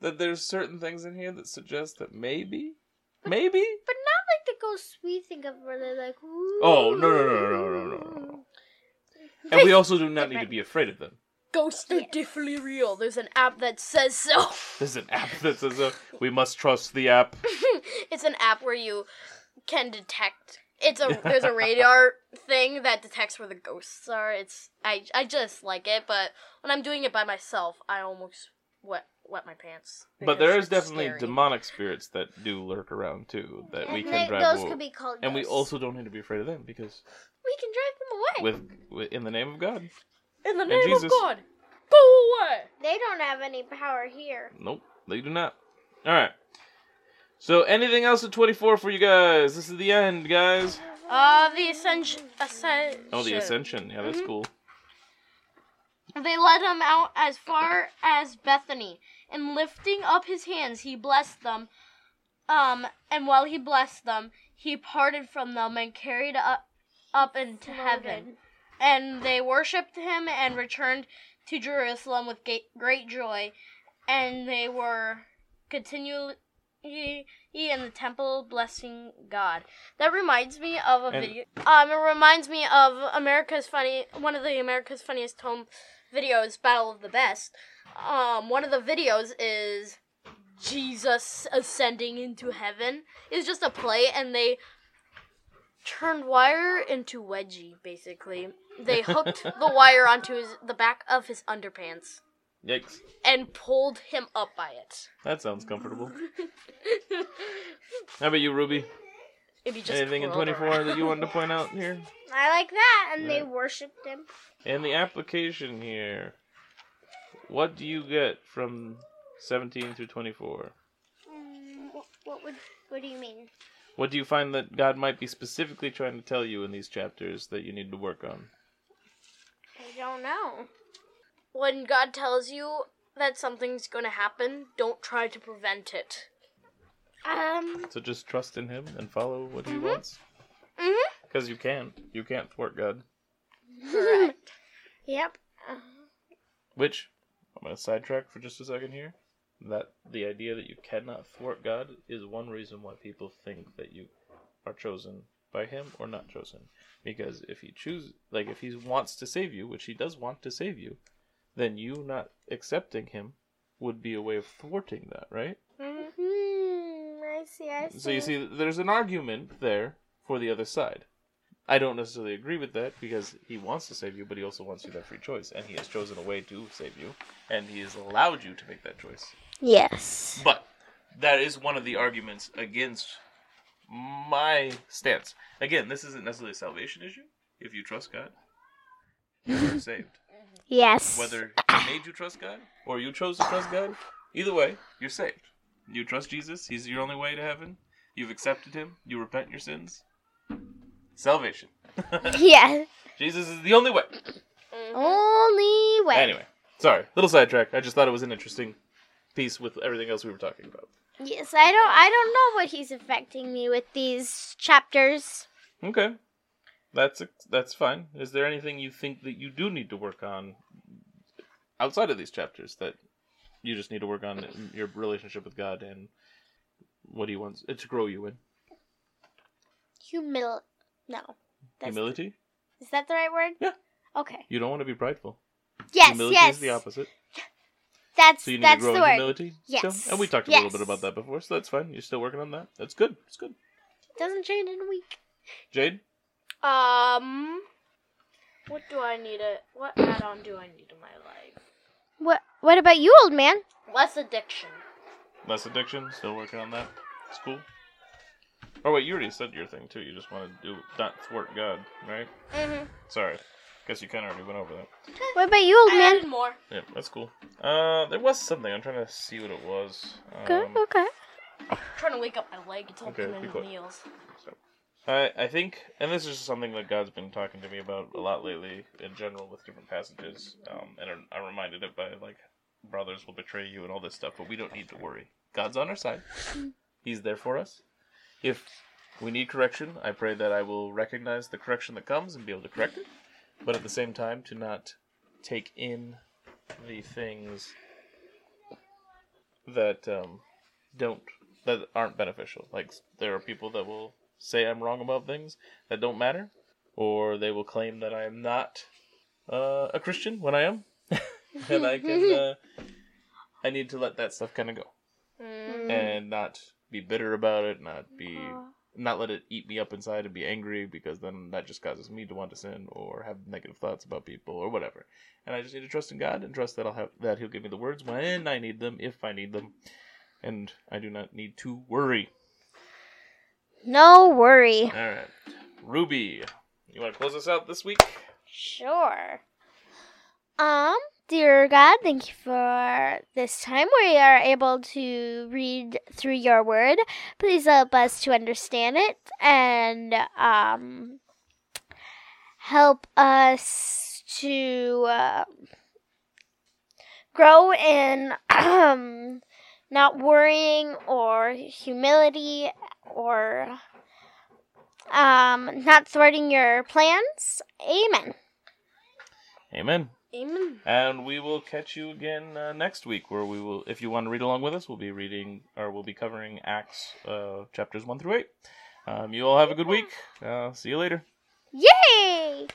that there's certain things in here that suggest that maybe, but, maybe, but not like the ghosts we think of, where they're like, Ooh. oh no no no no no no no and we also do not need to be afraid of them. Ghosts are Yes. definitely real. There's an app that says so. There's an app that says so. we must trust the app. it's an app where you can detect. It's a there's a radar thing that detects where the ghosts are. It's I I just like it, but when I'm doing it by myself, I almost wet wet my pants. But there is definitely scary. demonic spirits that do lurk around too that we And can they- drive those away. could be called and we also don't need to be afraid of them because we can drive them away. with, with in the name of God. in the and name Jesus. of God. Go away. They don't have any power here. Nope, they do not. All right. So anything else at 24 for you guys? This is the end, guys. Uh, the ascension. ascension. Oh, the ascension. Yeah, that's Mhm. cool. They led him out as far as Bethany, and lifting up his hands, he blessed them. Um, and while he blessed them, he parted from them and carried up up into heaven. And they worshipped him and returned to Jerusalem with great joy. And they were continually in the temple blessing God. That reminds me of a And- video. Um, it reminds me of America's funny, one of the America's funniest home videos, Battle of the Best. Um, one of the videos is Jesus ascending into heaven. It's just a play, and they turned wire into wedgie. Basically, they hooked the wire onto his, the back of his underpants Yikes. and pulled him up by it. That sounds comfortable. How about you, Ruby? Just Anything in 24 around. that you wanted to point out here? I like that, and they worshipped him. And the application here. What do you get from 17 through 24? Mm, what, what would? What do you mean? What do you find that God might be specifically trying to tell you in these chapters that you need to work on? I don't know. when God tells you that something's going to happen, don't try to prevent it. Um, So just trust in Him and follow what He Mhm. wants? Mhm. Because you can't. You can't thwart God. Correct. yep. Which, I'm going to sidetrack for just a second here. That the idea that you cannot thwart God is one reason why people think that you are chosen by Him or not chosen. Because if He chooses, like if He wants to save you, which He does want to save you, then you not accepting Him would be a way of thwarting that, right? hmm. I see. I see. So you see, there's an argument there for the other side. I don't necessarily agree with that because he wants to save you, but he also wants you that free choice, and he has chosen a way to save you, and he has allowed you to make that choice. Yes. But that is one of the arguments against my stance. Again, this isn't necessarily a salvation issue. If you trust God, you're saved. Yes. Whether he made you trust God or you chose to trust God, either way, you're saved. You trust Jesus, He's your only way to heaven. You've accepted Him, you repent your sins. Salvation. yeah. Jesus is the only way. Only way. Anyway, sorry, little sidetrack. I just thought it was an interesting piece with everything else we were talking about. Yes, I don't. I don't know what he's affecting me with these chapters. Okay, that's that's fine. Is there anything you think that you do need to work on outside of these chapters that you just need to work on your relationship with God and what He wants it to grow you in? Humil. No. That's- Humility. Is that the right word? Yeah. Okay. You don't want to be prideful. Yes, humility yes. is the opposite. That's So you need that's to grow the in word. humility. still? Yes. And we talked a little bit about that before, so that's fine. You're still working on that. That's good. It's good. It Doesn't change in a week. Jade? Um, what do I need it? What add-on do I need in my life? What What about you, old man? Less addiction. Less addiction. Still working on that. It's cool. Oh wait, you already said your thing too. You just want to do not thwart God, right? Mm-hmm. Sorry. Guess you kind of already went over that. What about you, old I man? added more. Yeah, that's cool. Uh, there was something. I'm trying to see what it was. Good. Um, Okay. trying to wake up my leg. It's Okay, opening be the quiet. meals. I I think, and this is just something that God's been talking to me about a lot lately, in general, with different passages. Um, and I'm- I'm reminded it by like, brothers will betray you and all this stuff, but we don't need to worry. God's on our side. He's there for us. If we need correction, I pray that I will recognize the correction that comes and be able to correct it, but at the same time, to not take in the things that um, don't that aren't beneficial. Like there are people that will say I'm wrong about things that don't matter, or they will claim that I am not uh, a Christian when I am, and I can uh, I need to let that stuff kind of go Mm. and not be bitter about it, not be not let it eat me up inside and be angry because then that just causes me to want to sin or have negative thoughts about people or whatever. And I just need to trust in God and trust that I'll have that He'll give me the words when I need them, if I need them, and I do not need to worry. No worry. All right, Ruby, you want to close us out this week? Sure. Um, dear God, thank you for this time we are able to read through your word. Please help us to understand it and um help us to uh, grow in um not worrying or humility or um not thwarting your plans. Amen. Amen. Amen. And we will catch you again uh, next week, where we will, if you want to read along with us, we'll be reading or we'll be covering Acts uh, chapters one through eight. Um, you all have a good week. Uh, see you later. Yay!